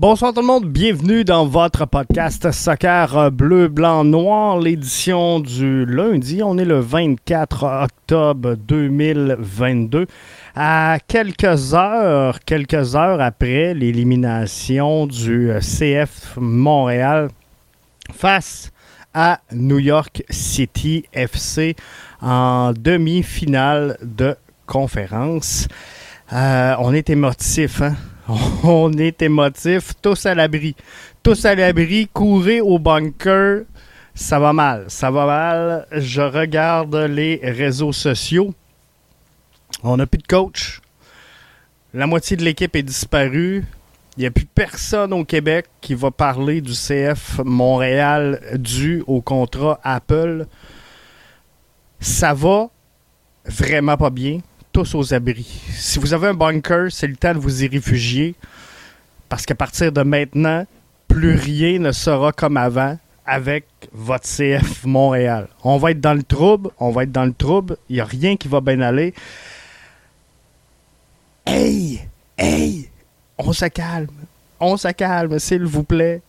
Bonsoir tout le monde, bienvenue dans votre podcast Soccer Bleu, Blanc, Noir, l'édition du lundi. On est le 24 octobre 2022. À quelques heures, quelques heures après l'élimination du CF Montréal face à New York City FC en demi-finale de conférence. Euh, on est émotif, hein? On est émotif, tous à l'abri. Tous à l'abri, courez au bunker. Ça va mal, ça va mal. Je regarde les réseaux sociaux. On n'a plus de coach. La moitié de l'équipe est disparue. Il n'y a plus personne au Québec qui va parler du CF Montréal dû au contrat Apple. Ça va vraiment pas bien tous aux abris. Si vous avez un bunker, c'est le temps de vous y réfugier. Parce qu'à partir de maintenant, plus rien ne sera comme avant avec votre CF Montréal. On va être dans le trouble, on va être dans le trouble, il n'y a rien qui va bien aller. Hey, hey, on se calme, on se calme, s'il vous plaît.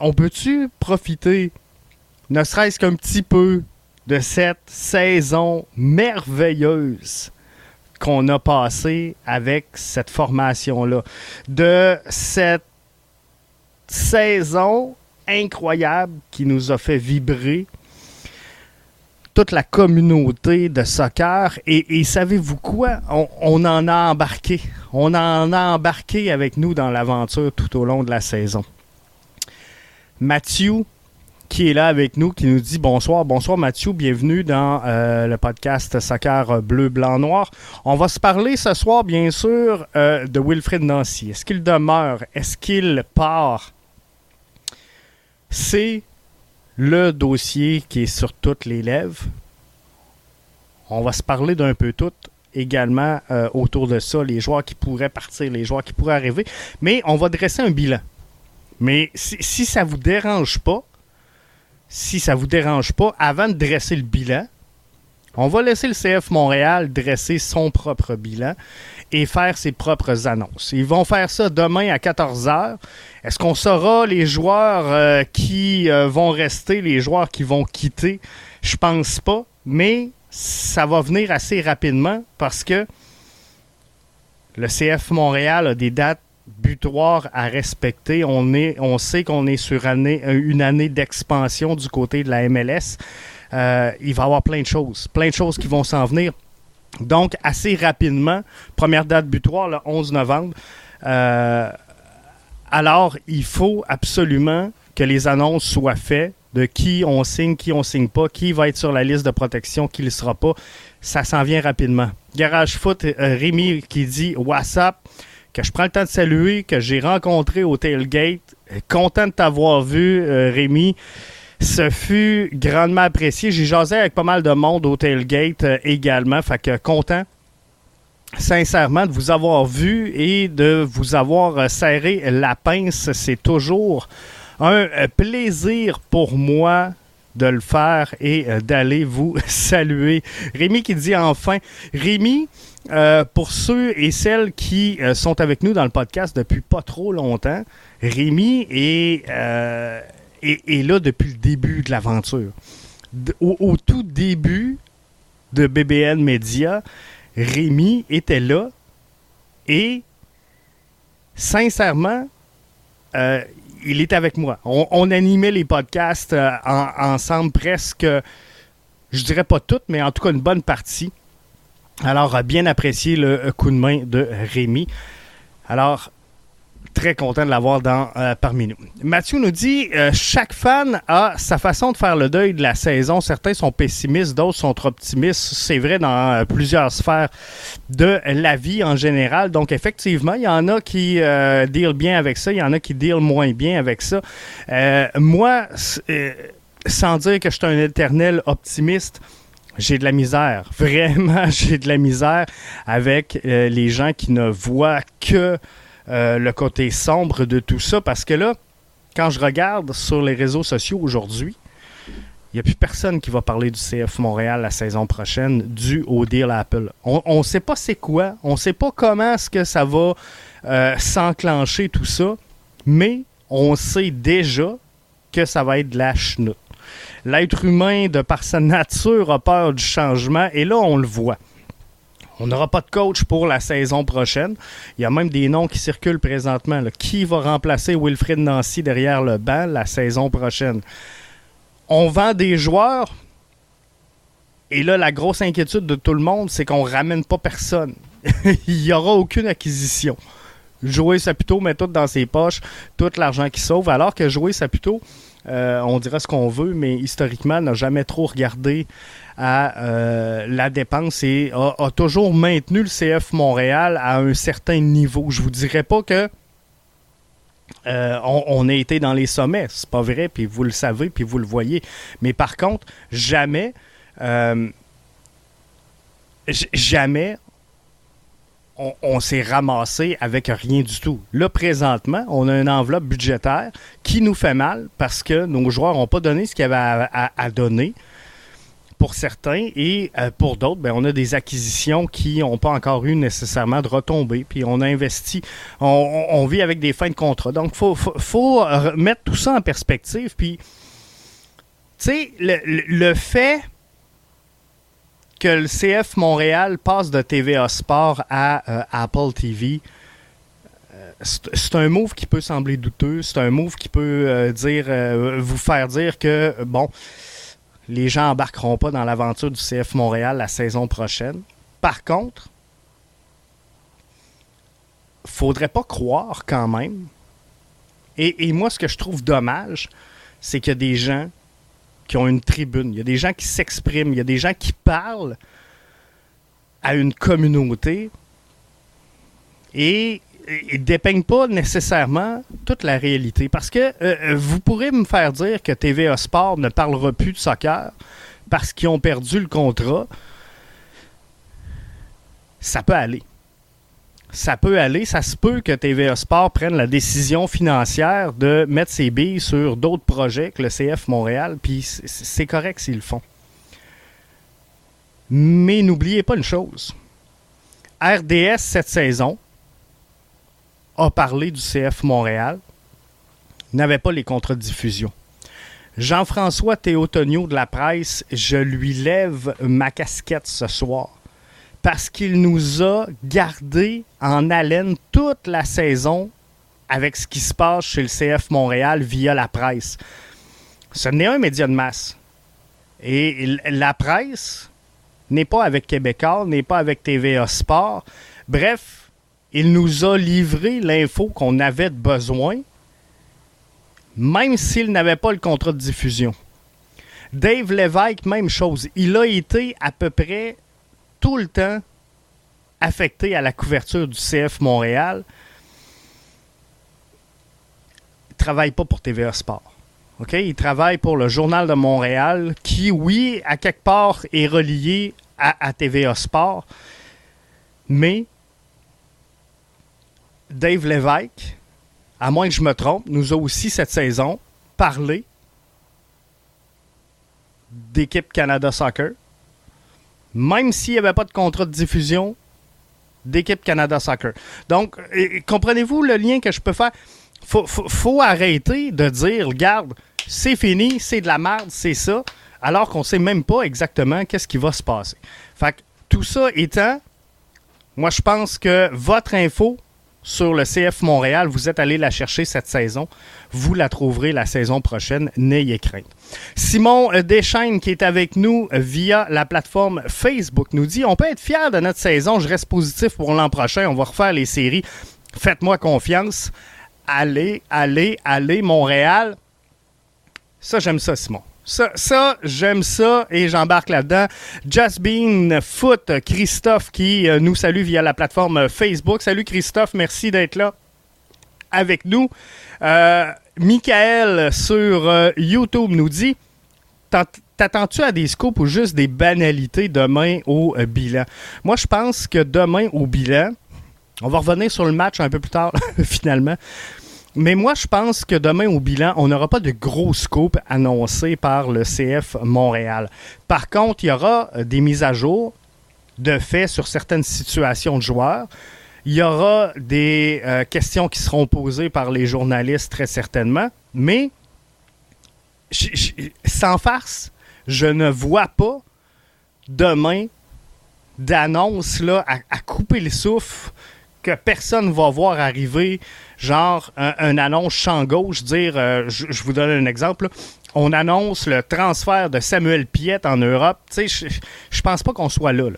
On peut-tu profiter, ne serait-ce qu'un petit peu, de cette saison merveilleuse? Qu'on a passé avec cette formation-là. De cette saison incroyable qui nous a fait vibrer toute la communauté de soccer. Et, savez-vous quoi? On, en a embarqué. On en a embarqué avec nous dans l'aventure tout au long de la saison. Mathieu, qui est là avec nous, qui nous dit bonsoir. Bonsoir Mathieu, bienvenue dans euh, le podcast Soccer Bleu, Blanc, Noir. On va se parler ce soir, bien sûr, euh, de Wilfred Nancy. Est-ce qu'il demeure? Est-ce qu'il part? C'est le dossier qui est sur toutes les lèvres. On va se parler d'un peu tout également euh, autour de ça, les joueurs qui pourraient partir, les joueurs qui pourraient arriver. Mais on va dresser un bilan. Mais si, si ça ne vous dérange pas, si ça vous dérange pas, avant de dresser le bilan, on va laisser le CF Montréal dresser son propre bilan et faire ses propres annonces. Ils vont faire ça demain à 14h. Est-ce qu'on saura les joueurs euh, qui euh, vont rester, les joueurs qui vont quitter? Je pense pas, mais ça va venir assez rapidement parce que le CF Montréal a des dates butoir à respecter. On, est, on sait qu'on est sur euh, une année d'expansion du côté de la MLS. Euh, il va y avoir plein de choses, plein de choses qui vont s'en venir. Donc, assez rapidement, première date butoir, le 11 novembre. Euh, alors, il faut absolument que les annonces soient faites de qui on signe, qui on signe pas, qui va être sur la liste de protection, qui ne le sera pas. Ça s'en vient rapidement. Garage Foot, Rémi qui dit WhatsApp que je prends le temps de saluer, que j'ai rencontré au tailgate. Content de t'avoir vu, euh, Rémi. Ce fut grandement apprécié. J'ai jasé avec pas mal de monde au tailgate euh, également. Fait que content, sincèrement, de vous avoir vu et de vous avoir euh, serré la pince. C'est toujours un plaisir pour moi de le faire et d'aller vous saluer. Rémi qui dit enfin, Rémi, euh, pour ceux et celles qui euh, sont avec nous dans le podcast depuis pas trop longtemps, Rémi est, euh, là depuis le début de l'aventure. Au, tout début de BBN Media, Rémi était là et sincèrement, il est avec moi. On, animait les podcasts ensemble presque, je dirais pas toutes, mais en tout cas une bonne partie. Alors, bien apprécié le coup de main de Rémi. Alors, très content de l'avoir euh, parmi nous. Mathieu nous dit euh, chaque fan a sa façon de faire le deuil de la saison. Certains sont pessimistes, d'autres sont optimistes. C'est vrai dans euh, plusieurs sphères de la vie en général. Donc effectivement, il y en a qui deal bien avec ça, il y en a qui deal moins bien avec ça. moi, sans dire que je suis un éternel optimiste, j'ai de la misère. Vraiment, j'ai de la misère avec euh, les gens qui ne voient que euh, le côté sombre de tout ça. Parce que là, quand je regarde sur les réseaux sociaux aujourd'hui, il n'y a plus personne qui va parler du CF Montréal la saison prochaine dû au deal Apple. On ne sait pas c'est quoi, on ne sait pas comment est-ce que ça va euh, s'enclencher tout ça, Mais on sait déjà que ça va être de la chenoute. L'être humain, de par sa nature, a peur du changement et là, on le voit. On n'aura pas de coach pour la saison prochaine. Il y a même des noms qui circulent présentement. Qui va remplacer Wilfred Nancy derrière le banc la saison prochaine? On vend des joueurs. Et là, la grosse inquiétude de tout le monde, c'est qu'on ramène pas personne. Il n'y aura aucune acquisition. Jouer Saputo met tout dans ses poches, tout l'argent qui sauve, alors que Jouer Saputo, euh, on dira ce qu'on veut, mais historiquement, n'a jamais trop regardé à euh, la dépense et a, toujours maintenu le CF Montréal à un certain niveau. Je vous dirais pas que euh, on, a été dans les sommets, c'est pas vrai, puis vous le savez, puis vous le voyez. Mais par contre, jamais, jamais on, s'est ramassé avec rien du tout. Là, présentement, on a une enveloppe budgétaire qui nous fait mal parce que nos joueurs n'ont pas donné ce qu'ils avaient à, donner pour certains et euh, pour d'autres, ben, on a des acquisitions qui n'ont pas encore eu nécessairement de retombées. Puis on a investi, on, vit avec des fins de contrat. Donc, il faut, mettre tout ça en perspective. Puis, tu sais, le fait que le CF Montréal passe de TVA Sport à euh, Apple TV, euh, c'est un move qui peut sembler douteux. C'est un move qui peut euh, dire, vous faire dire que, bon, les gens embarqueront pas dans l'aventure du CF Montréal la saison prochaine. Par contre, faudrait pas croire quand même. Et, et moi, ce que je trouve dommage, c'est qu'il y a des gens qui ont une tribune, il y a des gens qui s'expriment, il y a des gens qui parlent à une communauté et ne dépeignent pas nécessairement toute la réalité. Parce que euh, euh, vous pourrez me faire dire que TVA Sport ne parlera plus de soccer parce qu'ils ont perdu le contrat. Ça peut aller ça peut aller. Ça se peut que TVA Sport prenne la décision financière de mettre ses billes sur d'autres projets que le CF Montréal, puis c'est correct s'ils le font. Mais n'oubliez pas une chose. RDS cette saison a parlé du CF Montréal, n'avait pas les contrats de diffusion. Jean-François Théotonio de la presse, je lui lève ma casquette ce soir parce qu'il nous a gardé en haleine toute la saison avec ce qui se passe chez le CF Montréal via la presse. Ce n'est un média de masse. Et la presse n'est pas avec Québécois, n'est pas avec TVA Sport. Bref, il nous a livré l'info qu'on avait besoin, même s'il n'avait pas le contrat de diffusion. Dave Lévesque, même chose. Il a été à peu près tout le temps affecté à la couverture du CF Montréal. Ne travaille pas pour TVA Sport. Il travaille pour le Journal de Montréal, qui, oui, à quelque part est relié à, TVA Sport. Mais Dave Lévesque, à moins que je me trompe, nous a aussi cette saison parlé d'équipe Canada Soccer même s'il n'y avait pas de contrat de diffusion d'équipe Canada Soccer. Donc, comprenez-vous le lien que je peux faire? Faut, faut, arrêter de dire, regarde, c'est fini, c'est de la merde, c'est ça, alors qu'on ne sait même pas exactement qu'est-ce qui va se passer. Fait que, tout ça étant, moi, je pense que votre info sur le CF Montréal. Vous êtes allé la chercher cette saison. Vous la trouverez la saison prochaine. N'ayez crainte. Simon Deschaines, qui est avec nous via la plateforme Facebook, nous dit On peut être fier de notre saison. Je reste positif pour l'an prochain. On va refaire les séries. Faites-moi confiance. Allez, allez, allez, Montréal. Ça, j'aime ça, Simon. Ça, j'aime ça et j'embarque là-dedans. Bean Foot, Christophe qui euh, nous salue via la plateforme Facebook. Salut Christophe, merci d'être là avec nous. Euh, Michael sur euh, YouTube nous dit T'attends-tu à des scopes ou juste des banalités demain au bilan? Moi, je pense que demain au bilan, on va revenir sur le match un peu plus tard, finalement. Mais moi, je pense que demain au bilan, on n'aura pas de gros scoop annoncés par le CF Montréal. Par contre, il y aura euh, des mises à jour de fait sur certaines situations de joueurs. Il y aura des questions qui seront posées par les journalistes très certainement, mais sans farce, je ne vois pas demain d'annonce là à, couper le souffle que personne va voir arriver, genre un, annonce champ gauche, dire, euh, je, vous donne un exemple, on annonce le transfert de Samuel Piette en Europe. Tu sais, je, je pense pas qu'on soit là,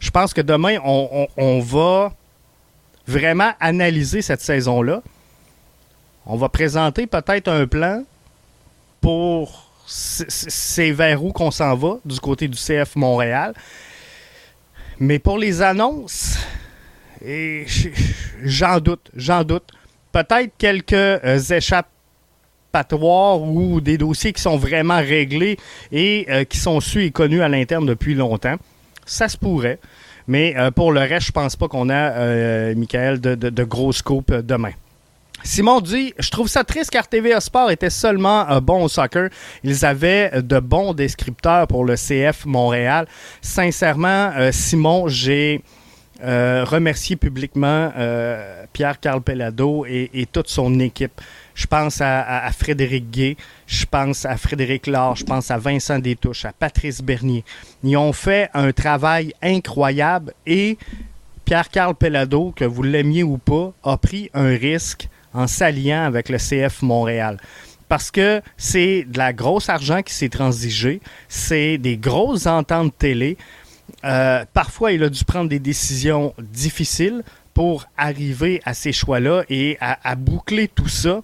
Je pense que demain, on va vraiment analyser cette saison-là. On va présenter peut-être un plan pour c'est vers où qu'on s'en va du côté du CF Montréal. Mais pour les annonces, j'en doute, j'en doute. Peut-être quelques euh, échappatoires ou des dossiers qui sont vraiment réglés et euh, qui sont su et connus à l'interne depuis longtemps. Ça se pourrait. Mais euh, pour le reste, je pense pas qu'on a, Michael, de, de, de gros demain. Simon dit Je trouve ça triste car TVA Sport était seulement un bon au soccer. Ils avaient de bons descripteurs pour le CF Montréal. Sincèrement, euh, Simon, j'ai euh, remercié publiquement euh, Pierre-Carl Pellado et, toute son équipe. Je pense à, Frédéric Gay, je pense à Frédéric Laure, je pense à Vincent Détouche, à Patrice Bernier. Ils ont fait un travail incroyable et Pierre-Carl Pellado, que vous l'aimiez ou pas, a pris un risque en s'alliant avec le CF Montréal. Parce que c'est de la grosse argent qui s'est transigé, c'est des grosses ententes télé. Euh, parfois, il a dû prendre des décisions difficiles pour arriver à ces choix-là et à, boucler tout ça,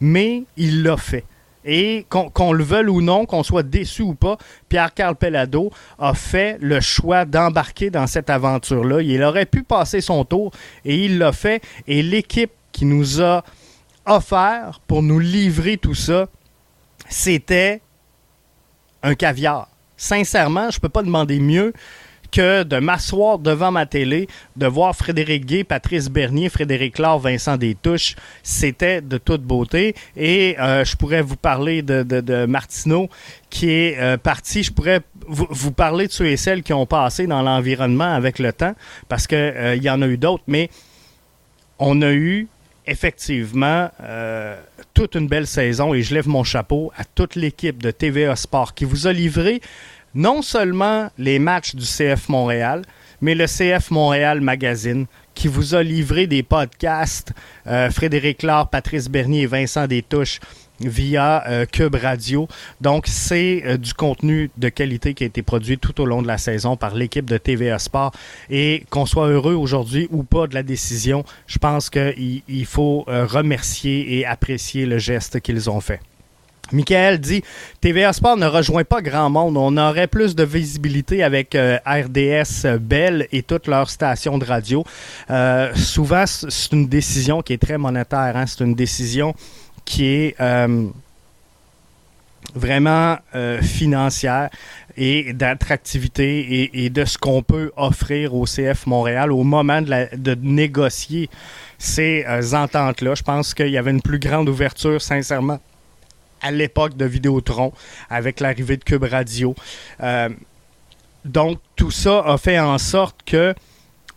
mais il l'a fait. Et qu'on le veuille ou non, qu'on soit déçu ou pas, Pierre-Carl Pellado a fait le choix d'embarquer dans cette aventure-là. Il aurait pu passer son tour et il l'a fait. Et l'équipe qui nous a offert pour nous livrer tout ça, c'était un caviar. Sincèrement, je ne peux pas demander mieux que de m'asseoir devant ma télé, de voir Frédéric Gay, Patrice Bernier, Frédéric Laure, Vincent Détouche, c'était de toute beauté. Et euh, je pourrais vous parler de, de, Martineau qui est euh, parti. Je pourrais vous, parler de ceux et celles qui ont passé dans l'environnement avec le temps, parce qu'il euh, y en a eu d'autres, mais on a eu effectivement euh, toute une belle saison et je lève mon chapeau à toute l'équipe de TVA Sport qui vous a livré non seulement les matchs du CF Montréal, mais le CF Montréal Magazine qui vous a livré des podcasts. Euh, Frédéric Laure, Patrice Bernier et Vincent Détouche via euh, Cube Radio. Donc, c'est euh, du contenu de qualité qui a été produit tout au long de la saison par l'équipe de TVA Sport. Et qu'on soit heureux aujourd'hui ou pas de la décision, je pense qu'il il faut euh, remercier et apprécier le geste qu'ils ont fait. Michael dit TVA Sport ne rejoint pas grand monde. On aurait plus de visibilité avec RDS Bell et toutes leurs stations de radio. souvent, c'est une décision qui est très monétaire. Hein. C'est une décision qui est euh, vraiment euh, financière et d'attractivité et, de ce qu'on peut offrir au CF Montréal au moment de, négocier ces euh, ententes-là. Je pense qu'il y avait une plus grande ouverture, sincèrement, à l'époque de Vidéotron, avec l'arrivée de Cube Radio. donc, tout ça a fait en sorte que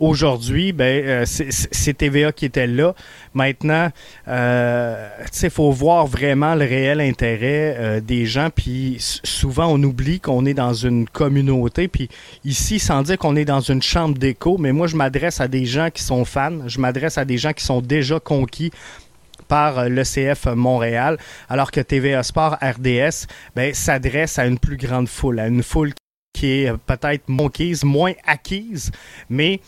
Aujourd'hui, ben, euh, c'est TVA qui était là. Maintenant, euh, il faut voir vraiment le réel intérêt euh, des gens. Puis souvent, on oublie qu'on est dans une communauté. Puis ici, sans dire qu'on est dans une chambre d'écho, mais moi, je m'adresse à des gens qui sont fans. Je m'adresse à des gens qui sont déjà conquis par l'ECF Montréal, alors que TVA Sport RDS ben, s'adresse à une plus grande foule, à une foule qui est peut-être moins acquise, mais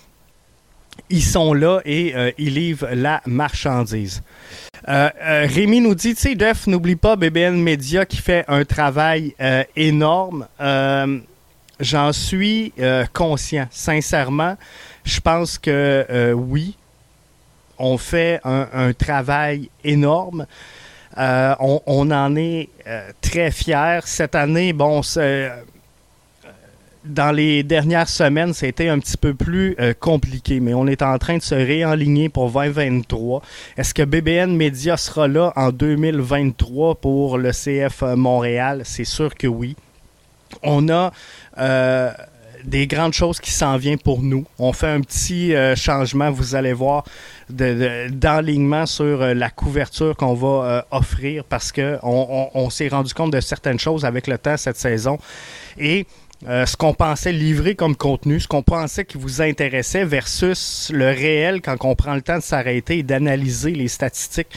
ils sont là et euh, ils livrent la marchandise. Euh, euh, Rémi nous dit, tu sais, Def, n'oublie pas BBN Media qui fait un travail énorme. J'en suis conscient, sincèrement. Je pense que oui, on fait un, travail énorme. On, on, en est très fiers. Cette année, bon, c'est dans les dernières semaines, c'était un petit peu plus euh, compliqué, mais on est en train de se réaligner pour 2023. Est-ce que BBN Media sera là en 2023 pour le CF Montréal? C'est sûr que oui. On a euh, des grandes choses qui s'en viennent pour nous. On fait un petit changement, vous allez voir, d'enlignement sur la couverture qu'on va offrir parce qu'on on, s'est rendu compte de certaines choses avec le temps cette saison. Et euh, ce qu'on pensait livrer comme contenu, ce qu'on pensait qui vous intéressait versus le réel quand on prend le temps de s'arrêter et d'analyser les statistiques.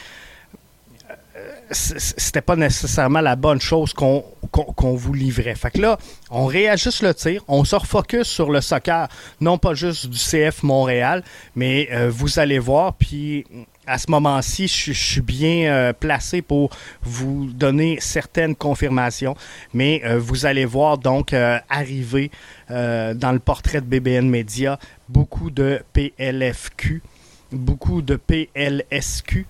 Euh, c'était pas nécessairement la bonne chose qu'on vous livrait. Fait que là, on réajuste le tir, on se refocus sur le soccer, non pas juste du CF Montréal, mais euh, vous allez voir, puis à ce moment-ci, je, suis bien euh, placé pour vous donner certaines confirmations, mais euh, vous allez voir donc euh, arriver dans le portrait de BBN Media beaucoup de PLFQ, beaucoup de PLSQ.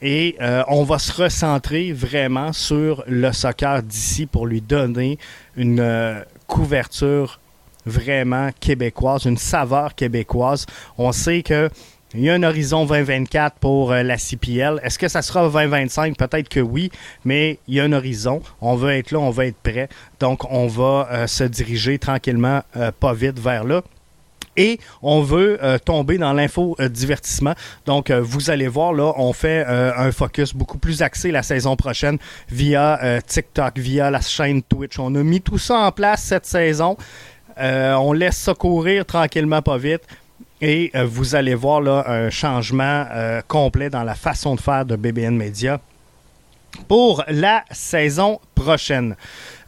Et on va se recentrer vraiment sur le soccer d'ici pour lui donner une couverture vraiment québécoise, une saveur québécoise. On sait que il y a un horizon 2024 pour euh, la CPL. Est-ce que ça sera 2025? Peut-être que oui, mais il y a un horizon. On veut être là, on veut être prêt. Donc, on va euh, se diriger tranquillement, euh, pas vite vers là. Et on veut tomber dans l'info-divertissement. Donc, vous allez voir, là, on fait un focus beaucoup plus axé la saison prochaine via TikTok, via la chaîne Twitch. On a mis tout ça en place cette saison. on laisse ça courir tranquillement, pas vite. Et euh, vous allez voir là, un changement euh, complet dans la façon de faire de BBN Media pour la saison prochaine.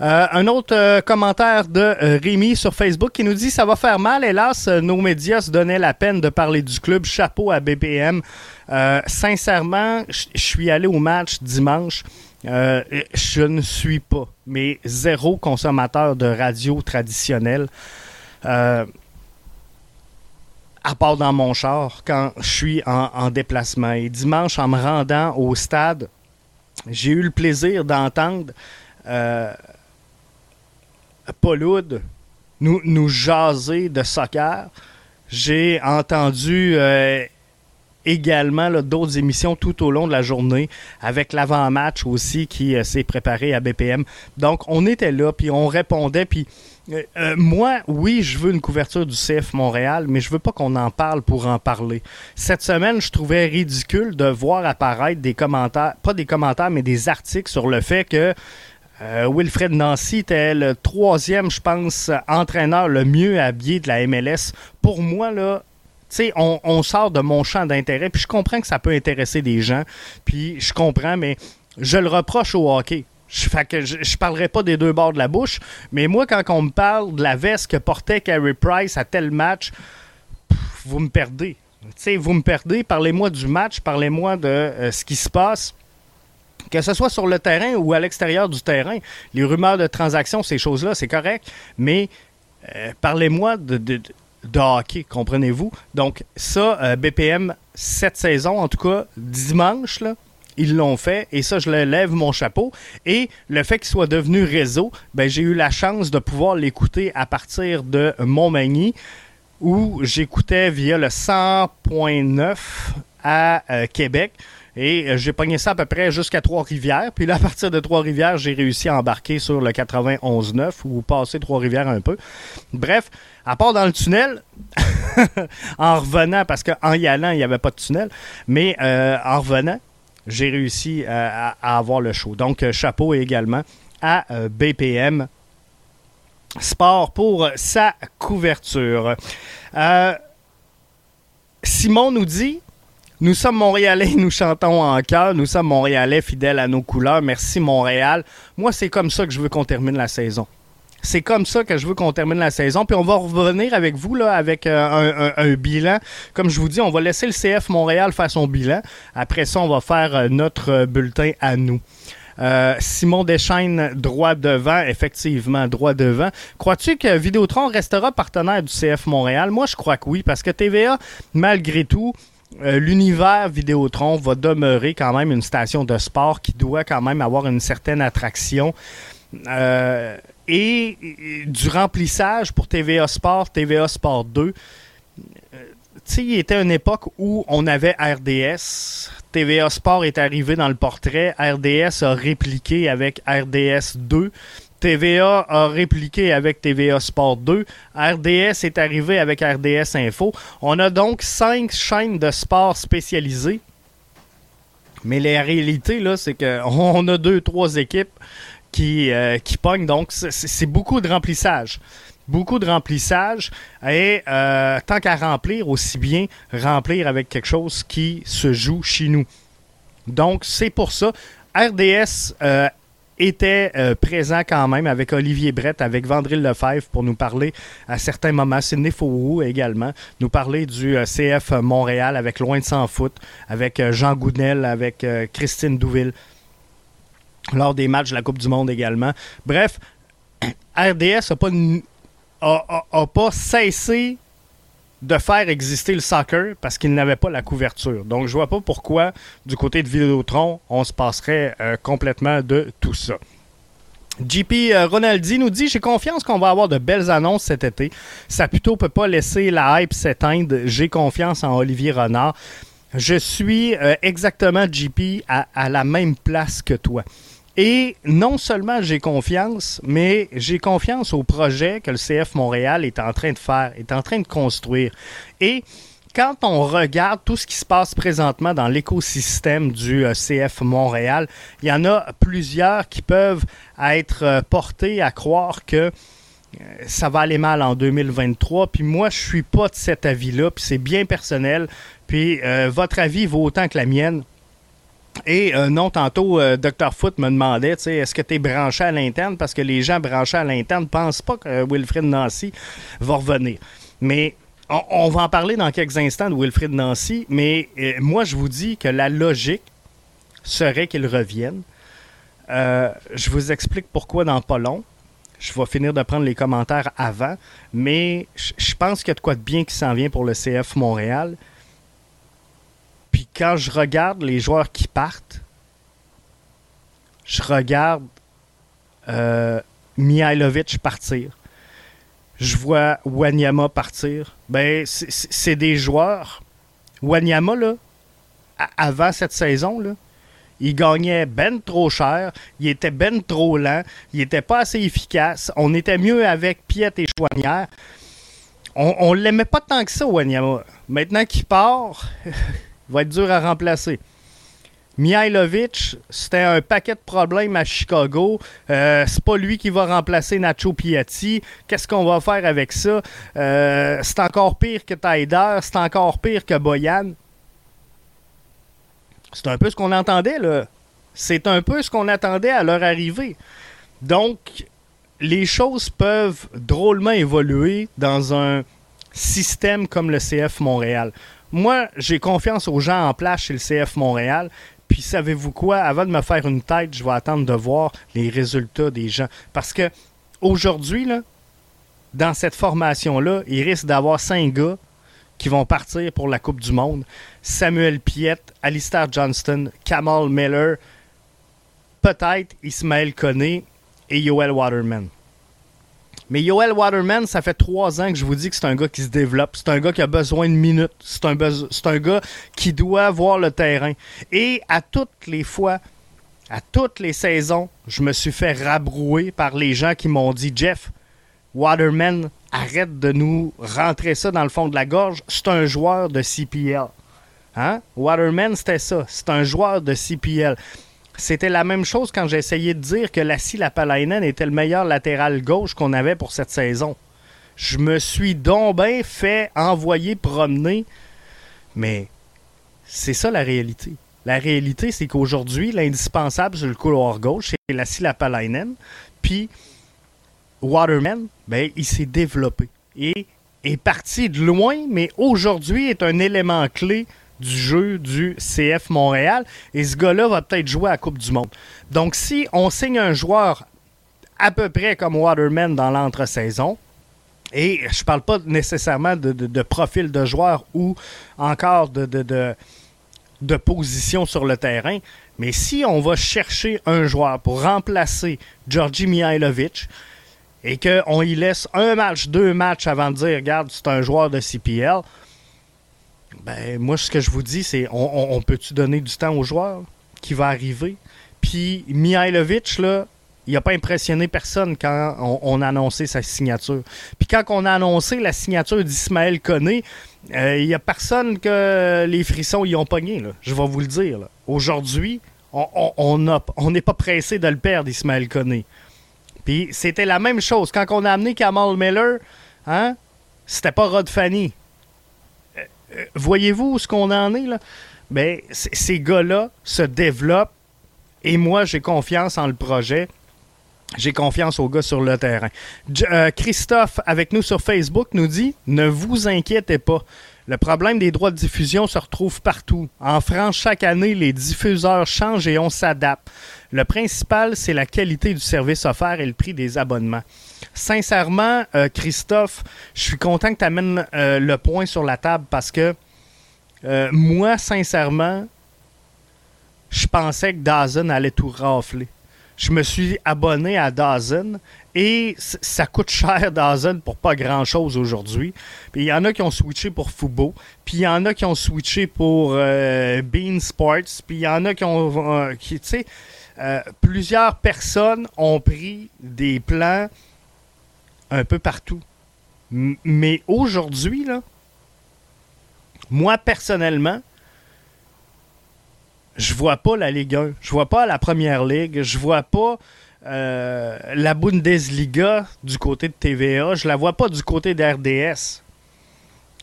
Euh, un autre commentaire de Rémi sur Facebook qui nous dit ça va faire mal. Hélas, nos médias se donnaient la peine de parler du club. Chapeau à BBM. sincèrement, je suis allé au match dimanche. je ne suis pas, mais zéro consommateur de radio traditionnelle à part dans mon char, quand je suis en, déplacement. Et dimanche, en me rendant au stade, j'ai eu le plaisir d'entendre euh, Paul nous, nous jaser de soccer. J'ai entendu euh, également d'autres émissions tout au long de la journée, avec l'avant-match aussi qui euh, s'est préparé à BPM. Donc, on était là, puis on répondait, puis euh, euh, moi, oui, je veux une couverture du CF Montréal, mais je veux pas qu'on en parle pour en parler. Cette semaine, je trouvais ridicule de voir apparaître des commentaires, pas des commentaires, mais des articles sur le fait que euh, Wilfred Nancy était le troisième, je pense, entraîneur le mieux habillé de la MLS. Pour moi, là, tu sais, on, on, sort de mon champ d'intérêt, puis je comprends que ça peut intéresser des gens, puis je comprends, mais je le reproche au hockey. Je, fait je, je, parlerai pas des deux bords de la bouche, mais moi, quand on me parle de la veste que portait Carey Price à tel match, vous me perdez. sais, vous me perdez. Parlez-moi du match, parlez-moi de euh, ce qui se passe. Que ce soit sur le terrain ou à l'extérieur du terrain, les rumeurs de transactions, ces choses-là, c'est correct. Mais euh, parlez-moi de, de, de, hockey, comprenez-vous? Donc, ça, euh, BPM, cette saison, en tout cas, dimanche, là, ils l'ont fait et ça, je lève mon chapeau. Et le fait qu'il soit devenu réseau, ben, j'ai eu la chance de pouvoir l'écouter à partir de Montmagny où j'écoutais via le 100.9 à euh, Québec. Et euh, j'ai pogné ça à peu près jusqu'à Trois-Rivières. Puis là, à partir de Trois-Rivières, j'ai réussi à embarquer sur le 91.9 ou passer Trois-Rivières un peu. Bref, à part dans le tunnel, en revenant, parce qu'en y allant, il n'y avait pas de tunnel, mais euh, en revenant, j'ai réussi à, avoir le show. Donc, euh, chapeau également à euh, BPM Sport pour sa couverture. Euh, Simon nous dit Nous sommes Montréalais, nous chantons en cœur. Nous sommes Montréalais fidèles à nos couleurs. Merci Montréal. Moi, c'est comme ça que je veux qu'on termine la saison. C'est comme ça que je veux qu'on termine la saison. Puis on va revenir avec vous là, avec euh, un, bilan. Comme je vous dis, on va laisser le CF Montréal faire son bilan. Après ça, on va faire euh, notre euh, bulletin à nous. Simon Deschaines, droit devant, effectivement, droit devant. Crois-tu que Vidéotron restera partenaire du CF Montréal? Moi, je crois que oui, parce que TVA, malgré tout, l'univers Vidéotron va demeurer quand même une station de sport qui doit quand même avoir une certaine attraction. Euh, et du remplissage pour TVA Sport, TVA Sport 2. Euh, tu sais, il était une époque où on avait RDS. TVA Sport est arrivé dans le portrait. RDS a répliqué avec RDS 2. TVA a répliqué avec TVA Sport 2. RDS est arrivé avec RDS Info. On a donc cinq chaînes de sport spécialisées. Mais la réalité, là, c'est qu'on a deux, trois équipes qui, euh, qui pognent. Donc, c'est beaucoup de remplissage. Beaucoup de remplissage. Et euh, tant qu'à remplir, aussi bien remplir avec quelque chose qui se joue chez nous. Donc, c'est pour ça. RDS euh, était euh, présent quand même avec Olivier Brett, avec Vandril Lefebvre pour nous parler à certains moments, Sidney Fauroux également, nous parler du CF Montréal avec Loin de s'en foot, avec Jean Goudnel, avec Christine Douville, lors des matchs de la Coupe du Monde également. Bref, RDS n'a pas, cessé de faire exister le soccer parce qu'il n'avait pas la couverture. Donc, je vois pas pourquoi, du côté de Vidéotron, on se passerait euh, complètement de tout ça. JP euh, Ronaldi nous dit J'ai confiance qu'on va avoir de belles annonces cet été. Saputo peut pas laisser la hype s'éteindre. J'ai confiance en Olivier Renard. Je suis euh, exactement, JP, à la même place que toi. Et non seulement j'ai confiance, mais j'ai confiance au projet que le CF Montréal est en train de faire, est en train de construire. Et quand on regarde tout ce qui se passe présentement dans l'écosystème du euh, CF Montréal, il y en a plusieurs qui peuvent être euh, portés à croire que euh, ça va aller mal en 2023. Puis moi, je suis pas de cet avis-là. Puis c'est bien personnel. Puis votre avis vaut autant que la mienne. Et euh, non, tantôt, euh, Dr. Foot me demandait, est-ce que tu es branché à l'interne? Parce que les gens branchés à l'interne ne pensent pas que Wilfred Nancy va revenir. Mais on, va en parler dans quelques instants de Wilfred Nancy, mais euh, moi, je vous dis que la logique serait qu'il revienne. je vous explique pourquoi dans pas long. Je vais finir de prendre les commentaires avant, mais je pense qu'il y a de quoi de bien qui s'en vient pour le CF Montréal. Quand je regarde les joueurs qui partent, je regarde euh, Mihailovic partir. Je vois Wanyama partir. Ben, c'est des joueurs. Wanyama, là, avant cette saison, là, il gagnait ben trop cher, il était ben trop lent, il était pas assez efficace. On était mieux avec Piet et Chouanière. On, on l'aimait pas tant que ça, Wanyama. Maintenant qu'il part, va être dur à remplacer. Mihailovic, c'était un paquet de problèmes à Chicago. Euh, c'est pas lui qui va remplacer Nacho Piatti. Qu'est-ce qu'on va faire avec ça? Euh, c'est encore pire que Taider. C'est encore pire que Boyan. C'est un peu ce qu'on entendait, là. C'est un peu ce qu'on attendait à leur arrivée. Donc, les choses peuvent drôlement évoluer dans un système comme le CF Montréal. Moi, j'ai confiance aux gens en place chez le CF Montréal. Puis savez-vous quoi? Avant de me faire une tête, je vais attendre de voir les résultats des gens. Parce que aujourd'hui, dans cette formation-là, il risque d'avoir cinq gars qui vont partir pour la Coupe du Monde. Samuel Piet, Alistair Johnston, Kamal Miller, peut-être Ismaël Koné et Yoel Waterman. Mais Yoel Waterman, ça fait trois ans que je vous dis que c'est un gars qui se développe. C'est un gars qui a besoin de minutes. C'est un, c'est un gars qui doit voir le terrain. Et à toutes les fois, à toutes les saisons, je me suis fait rabrouer par les gens qui m'ont dit Jeff, Waterman, arrête de nous rentrer ça dans le fond de la gorge. C'est un joueur de CPL. Hein? Waterman, c'était ça. C'est un joueur de CPL. C'était la même chose quand j'ai essayé de dire que Lassie Lapalainen était le meilleur latéral gauche qu'on avait pour cette saison. Je me suis donc fait envoyer promener, mais c'est ça la réalité. La réalité, c'est qu'aujourd'hui, l'indispensable sur le couloir gauche, c'est Lassie Lapalainen. Puis Waterman, ben, il s'est développé et est parti de loin, mais aujourd'hui est un élément clé du jeu du CF Montréal. Et ce gars-là va peut-être jouer à la Coupe du Monde. Donc, si on signe un joueur à peu près comme Waterman dans l'entre-saison, et je parle pas nécessairement de, profil de joueur ou encore de, de, position sur le terrain, mais si on va chercher un joueur pour remplacer Georgi Mihailovic et qu'on y laisse un match, deux matchs avant de dire, regarde, c'est un joueur de CPL, ben, moi, ce que je vous dis, c'est on, peut-tu donner du temps aux joueurs qui va arriver? Puis Mihailovic, là, il n'a pas impressionné personne quand on, a annoncé sa signature. Puis quand on a annoncé la signature d'Ismaël Koné, euh, il n'y a personne que les frissons y ont pogné. Je vais vous le dire. Aujourd'hui, on n'est on, pas pressé de le perdre, Ismaël Koné. Puis c'était la même chose. Quand on a amené Kamal Miller, hein, c'était pas Rod Fanny. Euh, voyez-vous ce qu'on en est, là? Ben, ces gars-là se développent et moi, j'ai confiance en le projet. J'ai confiance aux gars sur le terrain. Euh, Christophe, avec nous sur Facebook, nous dit Ne vous inquiétez pas. Le problème des droits de diffusion se retrouve partout. En France, chaque année, les diffuseurs changent et on s'adapte. Le principal, c'est la qualité du service offert et le prix des abonnements. Sincèrement, euh, Christophe, je suis content que tu amènes euh, le point sur la table parce que moi, sincèrement, je pensais que Dazen allait tout rafler. Je me suis abonné à Dazen et ça coûte cher Dazen pour pas grand chose aujourd'hui. Puis il y en a qui ont switché pour Fubo, puis il y en a qui ont switché pour euh, Bean Sports, puis il y en a qui ont. Euh, euh, plusieurs personnes ont pris des plans un peu partout. mais aujourd'hui, là, moi personnellement, je vois pas la Ligue 1. Je vois pas la Première Ligue. Je vois pas euh, la Bundesliga du côté de TVA. Je la vois pas du côté d'RDS.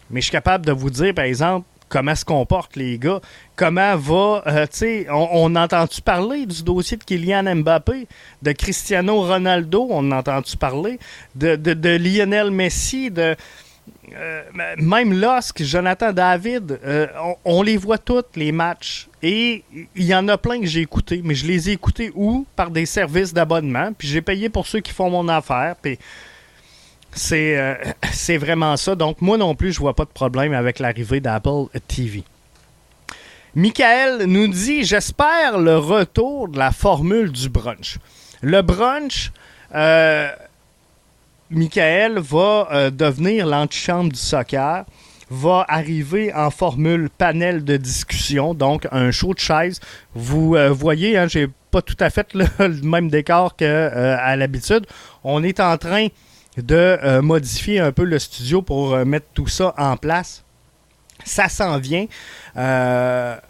Mais je suis capable de vous dire, par exemple, comment se comportent les gars. Comment va, euh, tu sais, on, a entendu parler du dossier de Kylian Mbappé, de Cristiano Ronaldo, on a entendu parler, de, Lionel Messi, de euh, même Losk, Jonathan David, euh, on, les voit toutes, les matchs. Et il y en a plein que j'ai écoutés, mais je les ai écoutés où? Par des services d'abonnement. Puis j'ai payé pour ceux qui font mon affaire. Puis c'est, euh, c'est vraiment ça. Donc moi non plus, je vois pas de problème avec l'arrivée d'Apple TV. Michael nous dit J'espère le retour de la formule du brunch. Le brunch. Michael va euh, devenir l'antichambre du soccer, va arriver en formule panel de discussion, donc un show de chaise. Vous euh, voyez, hein, j'ai pas tout à fait le, même décor qu'à euh, l'habitude. On est en train de modifier un peu le studio pour mettre tout ça en place. Ça s'en vient. ça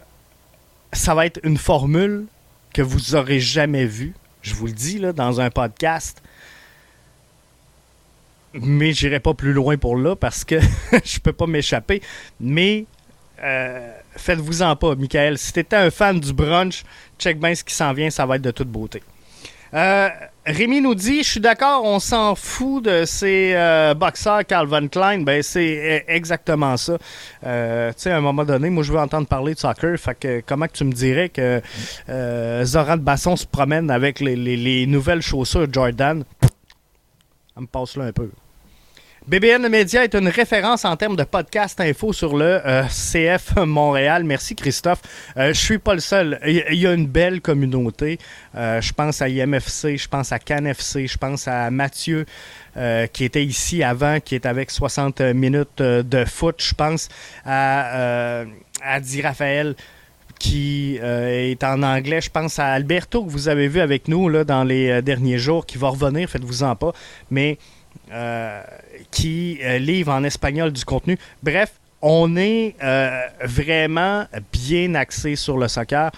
va être une formule que vous aurez jamais vue. Je vous le dis là, dans un podcast mais j'irai pas plus loin pour là parce que je peux pas m'échapper. Mais euh, faites-vous-en pas, Michael. Si t'étais un fan du brunch, check bien ce qui s'en vient, ça va être de toute beauté. Euh, Rémi nous dit, je suis d'accord, on s'en fout de ces euh, boxeurs Calvin Klein. Ben c'est exactement ça. tu sais, à un moment donné, moi je veux entendre parler de soccer. Fait que comment que tu me dirais que Zoran Basson se promène avec les, les nouvelles chaussures Jordan? Ça me passe là un peu. BBN Media est une référence en termes de podcast info sur le euh, CF Montréal. Merci Christophe. Euh, je suis pas le seul. Il y, a une belle communauté. Euh, je pense à IMFC, je pense à CanFC, je pense à Mathieu qui était ici avant, qui est avec 60 minutes de foot. Je pense à, à Di Raphaël qui est en anglais. Je pense à Alberto que vous avez vu avec nous là, dans les derniers jours, qui va revenir, faites-vous-en pas. Mais qui euh, livre en espagnol du contenu. Bref, on est euh, vraiment bien axé sur le soccer.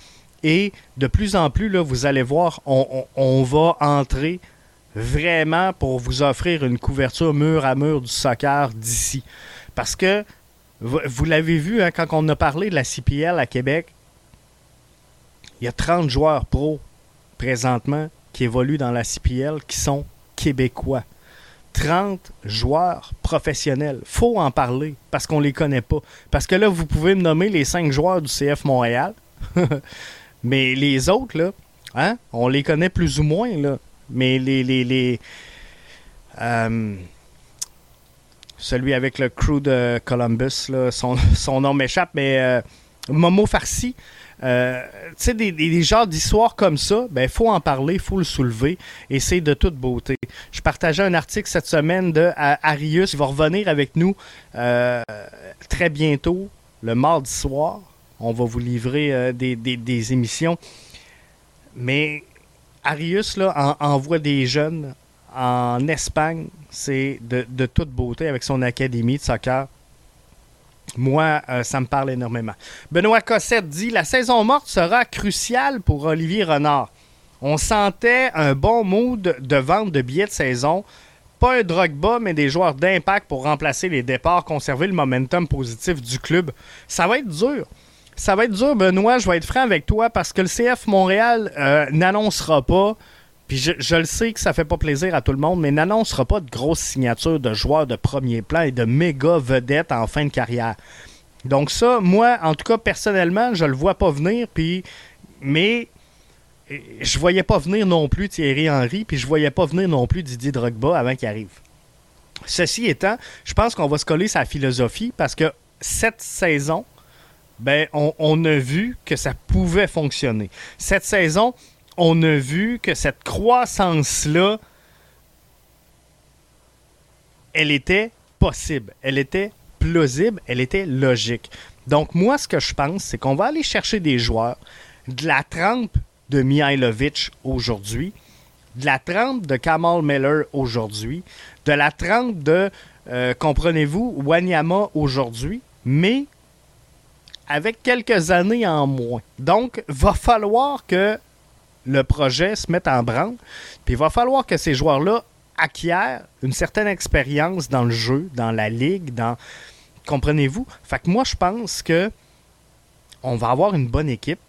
Et de plus en plus, là, vous allez voir, on, va entrer vraiment pour vous offrir une couverture mur à mur du soccer d'ici. Parce que, vous, l'avez vu hein, quand on a parlé de la CPL à Québec, il y a 30 joueurs pro présentement qui évoluent dans la CPL qui sont québécois. 30 joueurs professionnels. faut en parler parce qu'on les connaît pas. Parce que là, vous pouvez me nommer les 5 joueurs du CF Montréal. Mais les autres, là, hein, on les connaît plus ou moins. Là. Mais les. les, les euh, celui avec le crew de Columbus, son nom m'échappe, mais euh, Momo Farsi, euh, tu sais, des, des, genres d'histoires comme ça, ben, faut en parler, faut le soulever, et c'est de toute beauté. Je partageais un article cette semaine de Arius, il va revenir avec nous euh, très bientôt, le mardi soir. On va vous livrer euh, des, émissions. Mais Arius là, envoie des jeunes en Espagne. C'est de, de, toute beauté avec son académie de soccer. Moi, euh, ça me parle énormément. Benoît Cossette dit La saison morte sera cruciale pour Olivier Renard. On sentait un bon mood de vente de billets de saison. Pas un bas, mais des joueurs d'impact pour remplacer les départs, conserver le momentum positif du club. Ça va être dur. Ça va être dur, Benoît. Je vais être franc avec toi parce que le CF Montréal euh, n'annoncera pas puis je, le sais que ça fait pas plaisir à tout le monde, mais n'annoncera pas de grosses signatures de joueurs de premier plan et de méga vedettes en fin de carrière. Donc ça, moi, en tout cas, personnellement, je le vois pas venir, puis... Mais je voyais pas venir non plus Thierry Henry, puis je voyais pas venir non plus Didier Drogba avant qu'il arrive. Ceci étant, je pense qu'on va se coller sa philosophie parce que cette saison, ben, on a vu que ça pouvait fonctionner. Cette saison, on a vu que cette croissance-là, elle était possible, elle était plausible, elle était logique. Donc moi, ce que je pense, c'est qu'on va aller chercher des joueurs de la trempe de Mihailovic aujourd'hui, de la trempe de Kamal Miller aujourd'hui, de la trempe de, euh, comprenez-vous, Wanyama aujourd'hui, mais avec quelques années en moins. Donc, va falloir que le projet se met en branle. Puis il va falloir que ces joueurs-là acquièrent une certaine expérience dans le jeu, dans la ligue, dans. Comprenez-vous? Fait que moi, je pense que on va avoir une bonne équipe,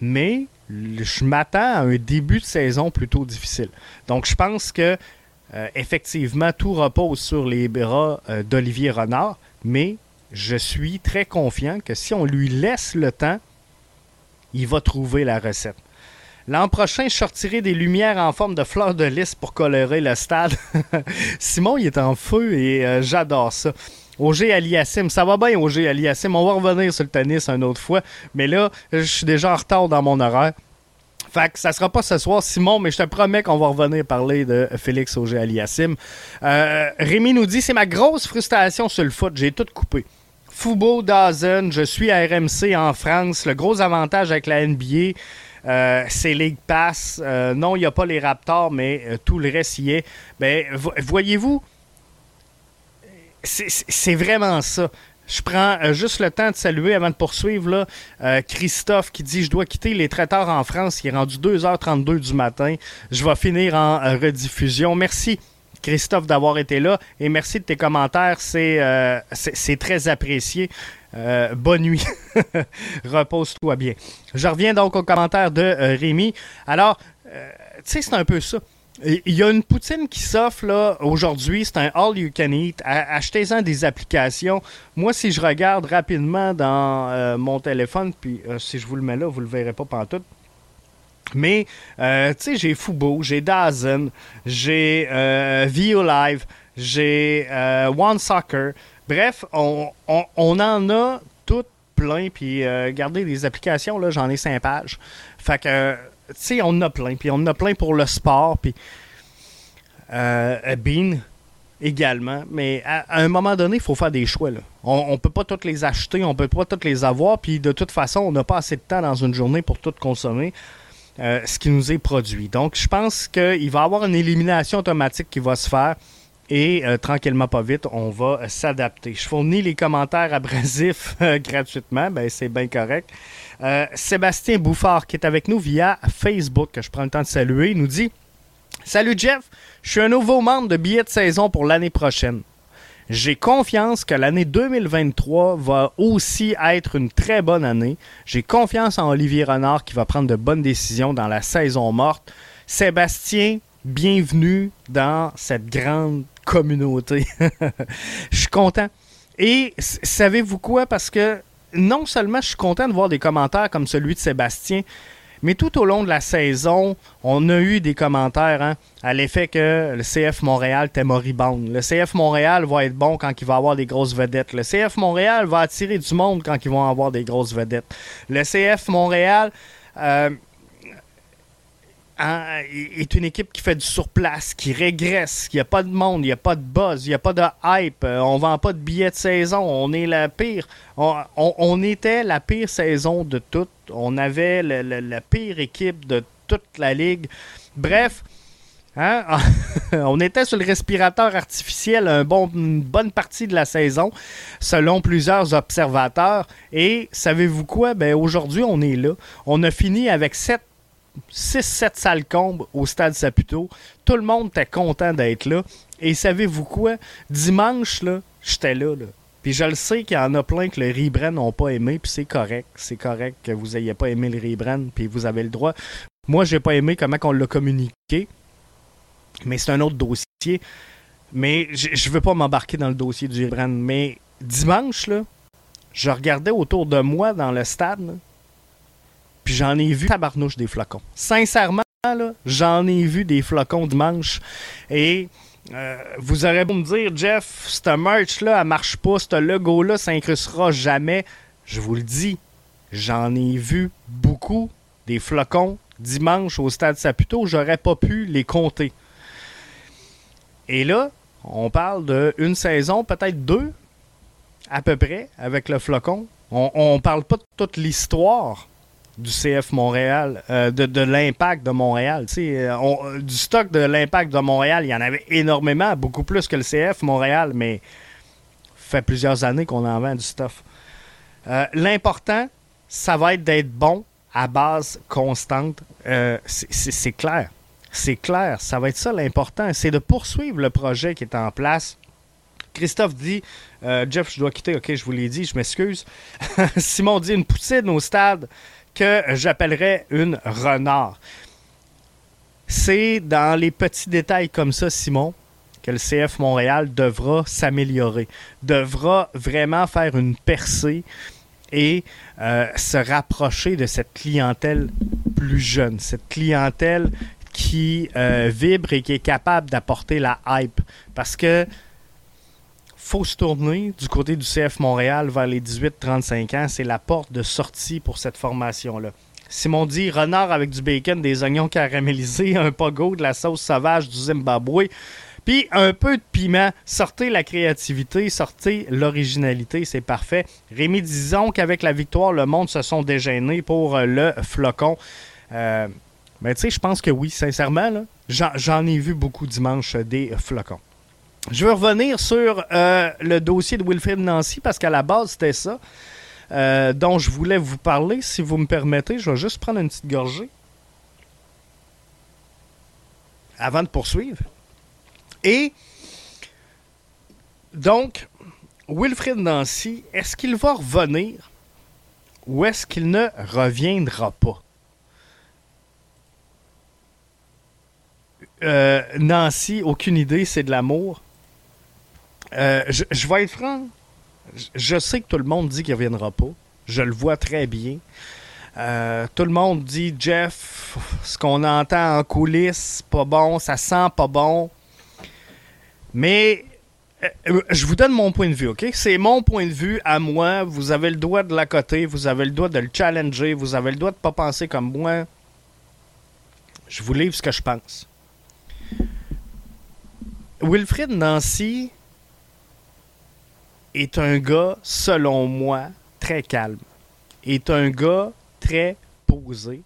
mais je m'attends à un début de saison plutôt difficile. Donc, je pense que euh, effectivement, tout repose sur les bras euh, d'Olivier Renard, mais je suis très confiant que si on lui laisse le temps, il va trouver la recette. L'an prochain, je sortirai des lumières en forme de fleurs de lys pour colorer le stade. Simon, il est en feu et euh, j'adore ça. OG Aliassim, ça va bien OG Aliassim. On va revenir sur le tennis une autre fois. Mais là, je suis déjà en retard dans mon horaire. Fait que ça sera pas ce soir, Simon, mais je te promets qu'on va revenir parler de Félix Auger Aliassim. Euh, Rémi nous dit c'est ma grosse frustration sur le foot. J'ai tout coupé. Foubo, Dazen, je suis à RMC en France. Le gros avantage avec la NBA, euh, c'est League Pass. Euh, non, il n'y a pas les Raptors, mais euh, tout le reste y est. Ben, voyez-vous, c'est vraiment ça. Je prends juste le temps de saluer avant de poursuivre là, Christophe qui dit Je dois quitter les traiteurs en France. Il est rendu 2h32 du matin. Je vais finir en rediffusion. Merci. Christophe d'avoir été là et merci de tes commentaires. C'est très apprécié. Euh, bonne nuit. Repose-toi bien. Je reviens donc au commentaire de euh, Rémi. Alors, euh, tu sais, c'est un peu ça. Il y a une poutine qui s'offre là aujourd'hui, c'est un all you can eat. Achetez-en des applications. Moi, si je regarde rapidement dans mon téléphone, puis si je vous le mets là, vous le verrez pas pantoute. Mais, tu sais, j'ai Fubo, j'ai Dazen, j'ai Vio Live, j'ai One Soccer, Bref, on, en a tout plein. Puis, euh, regardez les applications, là, j'en ai cinq pages. Fait que, tu sais, on en a plein. Puis, on en a plein pour le sport. Puis, euh, Bean également. Mais à, un moment donné, il faut faire des choix. On ne peut pas toutes les acheter, on peut pas toutes les avoir. Puis, de toute façon, on n'a pas assez de temps dans une journée pour tout consommer. Euh, ce qui nous est produit. Donc, je pense qu'il va y avoir une élimination automatique qui va se faire. Et euh, tranquillement, pas vite, on va euh, s'adapter. Je fournis les commentaires abrasifs euh, gratuitement, ben, c'est bien correct. Sébastien Bouffard, qui est avec nous via Facebook, que je prends le temps de saluer, nous dit Salut Jeff, je suis un nouveau membre de billet de saison pour l'année prochaine. J'ai confiance que l'année 2023 va aussi être une très bonne année. J'ai confiance en Olivier Renard qui va prendre de bonnes décisions dans la saison morte. Sébastien, bienvenue dans cette grande communauté. je suis content. Et savez-vous quoi? Parce que non seulement je suis content de voir des commentaires comme celui de Sébastien, mais tout au long de la saison, on a eu des commentaires hein, à l'effet que le CF Montréal était moribond. Le CF Montréal va être bon quand il va avoir des grosses vedettes. Le CF Montréal va attirer du monde quand ils vont avoir des grosses vedettes. Le CF Montréal... Euh, Hein, est une équipe qui fait du surplace, qui régresse, il n'y a pas de monde, il n'y a pas de buzz, il n'y a pas de hype, euh, on vend pas de billets de saison, on est la pire. On, était la pire saison de toutes. On avait la pire équipe de toute la ligue. Bref, hein, on était sur le respirateur artificiel un bon, une bonne partie de la saison, selon plusieurs observateurs. Et savez-vous quoi? Ben, aujourd'hui, on est là. On a fini avec 7 6-7 salles combes au stade Saputo. Tout le monde était content d'être là. Et savez-vous quoi? Dimanche, là, j'étais là. Puis je le sais qu'il y en a plein que le Rebren n'ont pas aimé, puis c'est correct. C'est correct que vous n'ayez pas aimé le Rebren, puis vous avez le droit. Moi, j'ai pas aimé comment on l'a communiqué, mais c'est un autre dossier. Mais je veux pas m'embarquer dans le dossier du Rebren. Mais dimanche, là, je regardais autour de moi dans le stade, puis j'en ai vu tabarnouche des flocons. Sincèrement, j'en ai vu des flocons dimanche. Et euh, vous aurez beau me dire, Jeff, cette merch-là, elle marche pas, ce logo-là s'incrustera jamais. Je vous le dis, j'en ai vu beaucoup des flocons dimanche au stade Saputo. J'aurais pas pu les compter. Et là, on parle d'une saison, peut-être deux, à peu près, avec le flocon. On, ne parle pas de toute l'histoire du CF Montréal, euh, de, l'impact de Montréal. Euh, euh, du stock de l'impact de Montréal, il y en avait énormément, beaucoup plus que le CF Montréal, mais fait plusieurs années qu'on en vend du stuff. L'important, ça va être d'être bon à base constante. c'est clair. C'est clair. Ça va être ça l'important. C'est de poursuivre le projet qui est en place. Christophe dit Jeff, je dois quitter. Ok, je vous l'ai dit, je m'excuse. Simon dit une poutine au stade que j'appellerais une renard. C'est dans les petits détails comme ça, Simon, que le CF Montréal devra s'améliorer, devra vraiment faire une percée et euh, se rapprocher de cette clientèle plus jeune, cette clientèle qui euh, vibre et qui est capable d'apporter la hype. Parce que faut se tourner du côté du CF Montréal vers les 18-35 ans. C'est la porte de sortie pour cette formation-là. Simon dit renard avec du bacon, des oignons caramélisés, un pogo, de la sauce sauvage du Zimbabwe, puis un peu de piment. Sortez la créativité, sortez l'originalité, c'est parfait. Rémi, disons qu'avec la victoire, le monde se sont dégênés pour le flocon. Euh, mais tu sais, je pense que oui, sincèrement, j'en ai vu beaucoup dimanche des flocons. Je veux revenir sur euh, le dossier de Wilfred Nancy parce qu'à la base, c'était ça euh, dont je voulais vous parler. Si vous me permettez, je vais juste prendre une petite gorgée avant de poursuivre. Et donc, Wilfred Nancy, est-ce qu'il va revenir ou est-ce qu'il ne reviendra pas? Euh, Nancy, aucune idée, c'est de l'amour. Euh, je, vais être franc. Je, sais que tout le monde dit qu'il ne reviendra pas. Je le vois très bien. Euh, tout le monde dit Jeff, ce qu'on entend en coulisses, pas bon, ça sent pas bon. Mais euh, je vous donne mon point de vue, OK? C'est mon point de vue à moi. Vous avez le droit de la côté, vous avez le droit de le challenger, vous avez le droit de pas penser comme moi. Je vous livre ce que je pense. Wilfrid Nancy est un gars, selon moi, très calme. Est un gars très posé.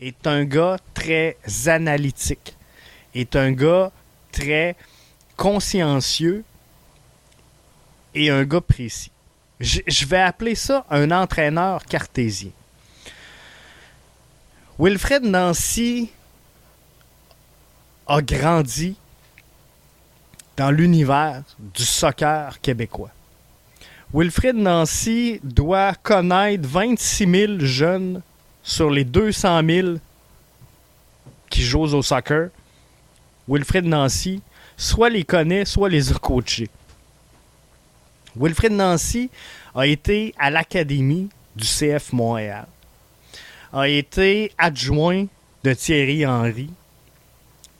Est un gars très analytique. Est un gars très consciencieux et un gars précis. Je, vais appeler ça un entraîneur cartésien. Wilfred Nancy a grandi dans l'univers du soccer québécois. Wilfred Nancy doit connaître 26 000 jeunes sur les 200 000 qui jouent au soccer. Wilfred Nancy soit les connaît, soit les a coachés. Wilfred Nancy a été à l'Académie du CF Montréal. A été adjoint de Thierry Henry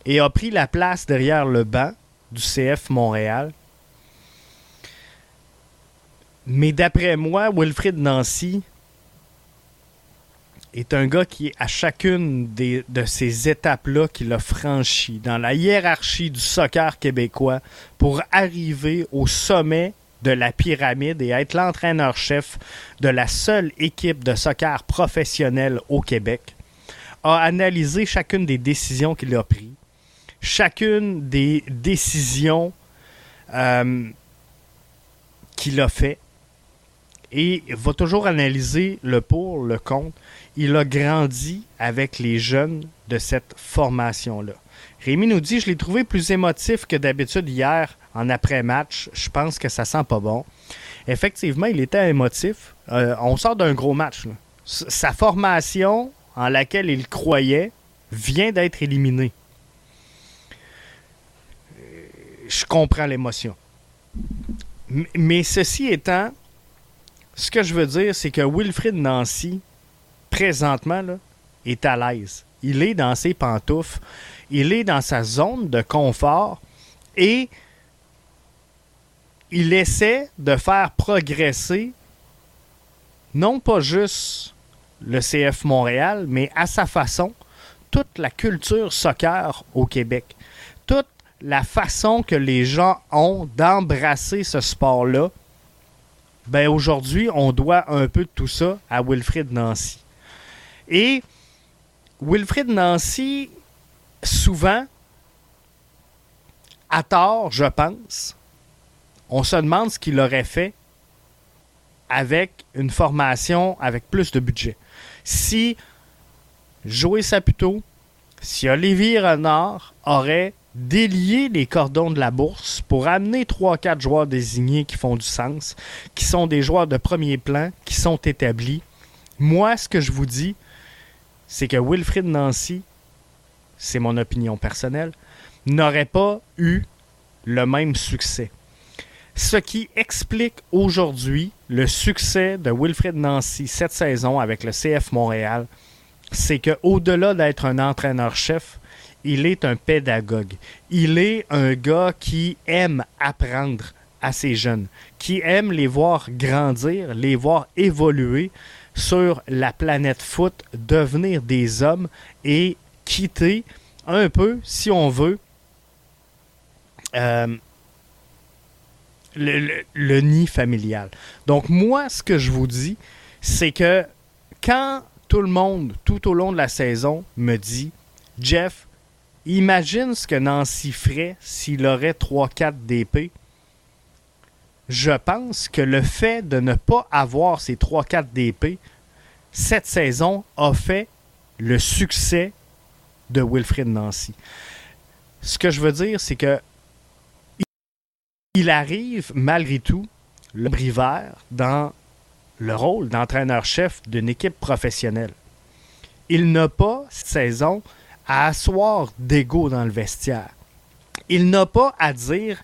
et a pris la place derrière le banc du CF Montréal mais d'après moi, Wilfrid Nancy est un gars qui, à chacune de ces étapes-là qu'il a franchi dans la hiérarchie du soccer québécois pour arriver au sommet de la pyramide et être l'entraîneur-chef de la seule équipe de soccer professionnelle au Québec, a analysé chacune des décisions qu'il a prises, chacune des décisions euh, qu'il a fait, et va toujours analyser le pour, le contre. Il a grandi avec les jeunes de cette formation-là. Rémi nous dit Je l'ai trouvé plus émotif que d'habitude hier en après-match. Je pense que ça sent pas bon. Effectivement, il était émotif. Euh, on sort d'un gros match. Sa formation en laquelle il croyait vient d'être éliminée. Euh, je comprends l'émotion. Mais ceci étant, ce que je veux dire, c'est que Wilfrid Nancy, présentement, est à l'aise. Il est dans ses pantoufles, il est dans sa zone de confort et il essaie de faire progresser non pas juste le CF Montréal, mais à sa façon, toute la culture soccer au Québec. Toute la façon que les gens ont d'embrasser ce sport-là ben aujourd'hui, on doit un peu de tout ça à Wilfrid Nancy. Et Wilfrid Nancy, souvent, à tort, je pense, on se demande ce qu'il aurait fait avec une formation avec plus de budget. Si Joey Saputo, si Olivier Renard aurait délier les cordons de la bourse pour amener 3-4 joueurs désignés qui font du sens, qui sont des joueurs de premier plan, qui sont établis. Moi, ce que je vous dis, c'est que Wilfrid Nancy, c'est mon opinion personnelle, n'aurait pas eu le même succès. Ce qui explique aujourd'hui le succès de Wilfrid Nancy cette saison avec le CF Montréal, c'est qu'au-delà d'être un entraîneur-chef, il est un pédagogue. Il est un gars qui aime apprendre à ses jeunes, qui aime les voir grandir, les voir évoluer sur la planète foot, devenir des hommes et quitter un peu, si on veut, euh, le, le, nid familial. Donc moi, ce que je vous dis, c'est que quand tout le monde, tout au long de la saison, me dit, Jeff, Imagine ce que Nancy ferait s'il aurait 3-4 DP. Je pense que le fait de ne pas avoir ces 3-4 DP cette saison a fait le succès de Wilfrid Nancy. Ce que je veux dire, c'est que il arrive malgré tout, le brivert, dans le rôle d'entraîneur-chef d'une équipe professionnelle. Il n'a pas cette saison à asseoir d'ego dans le vestiaire. Il n'a pas à dire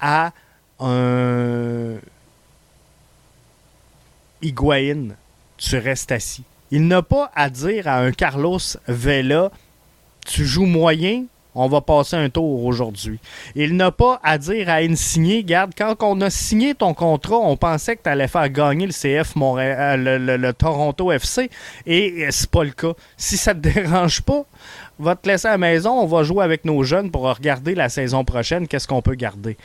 à un Higuain, tu restes assis. Il n'a pas à dire à un Carlos Vela, tu joues moyen, on va passer un tour aujourd'hui. Il n'a pas à dire à Insigné, garde, quand on a signé ton contrat, on pensait que tu allais faire gagner le CF le, le Toronto FC, et c'est pas le cas. Si ça te dérange pas, va te laisser à la maison, on va jouer avec nos jeunes pour regarder la saison prochaine, qu'est-ce qu'on peut garder.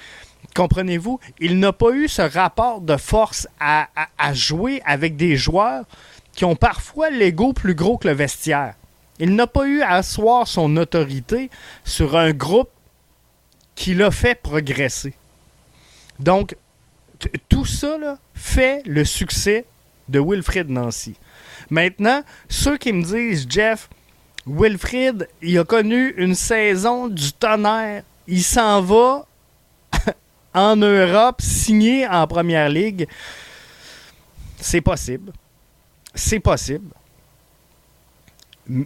Comprenez-vous? Il n'a pas eu ce rapport de force à, jouer avec des joueurs qui ont parfois l'ego plus gros que le vestiaire. Il n'a pas eu à asseoir son autorité sur un groupe qui l'a fait progresser. Donc, tout ça fait le succès de Wilfred Nancy. Maintenant, ceux qui me disent, Jeff, Wilfrid, il a connu une saison du tonnerre. Il s'en va en Europe, signé en première ligue. C'est possible. C'est possible.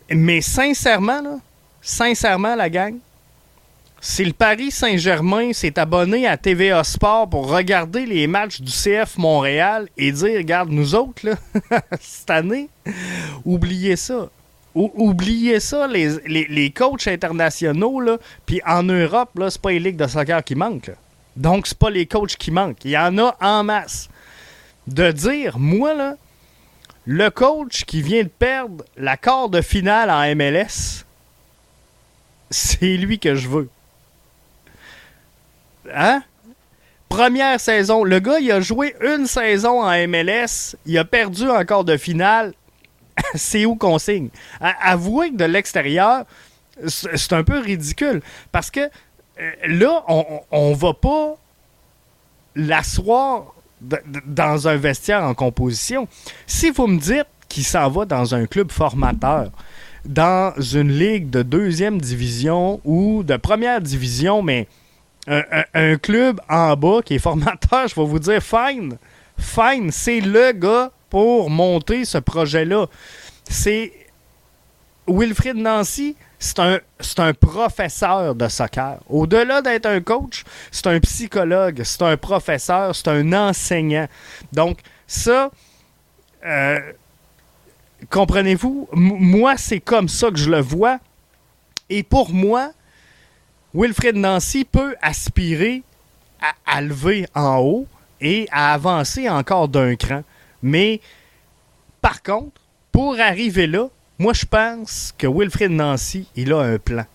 Mais sincèrement, là, sincèrement, la gang, si le Paris Saint-Germain s'est abonné à TVA Sport pour regarder les matchs du CF Montréal et dire, regarde, nous autres, là, cette année, oubliez ça oubliez ça, les, coachs internationaux, puis en Europe, là, c'est pas les ligues de soccer qui manquent. Donc, c'est pas les coachs qui manquent. Il y en a en masse. De dire, moi, là, le coach qui vient de perdre la quart de finale en MLS, c'est lui que je veux. Hein? Première saison. Le gars, il a joué une saison en MLS. Il a perdu en quart de finale. c'est où qu'on signe? Avouez que de l'extérieur, c'est un peu ridicule. Parce que euh, là, on ne va pas l'asseoir dans un vestiaire en composition. Si vous me dites qu'il s'en va dans un club formateur, dans une ligue de deuxième division ou de première division, mais un, club en bas qui est formateur, je vais vous dire, fine, fine, c'est le gars pour monter ce projet-là. C'est Wilfrid Nancy, c'est un, professeur de soccer. Au-delà d'être un coach, c'est un psychologue, c'est un professeur, c'est un enseignant. Donc, ça, euh, comprenez-vous, moi, c'est comme ça que je le vois. Et pour moi, Wilfred Nancy peut aspirer à, lever en haut et à avancer encore d'un cran. Mais par contre, pour arriver là, moi je pense que Wilfred Nancy, il a un plan.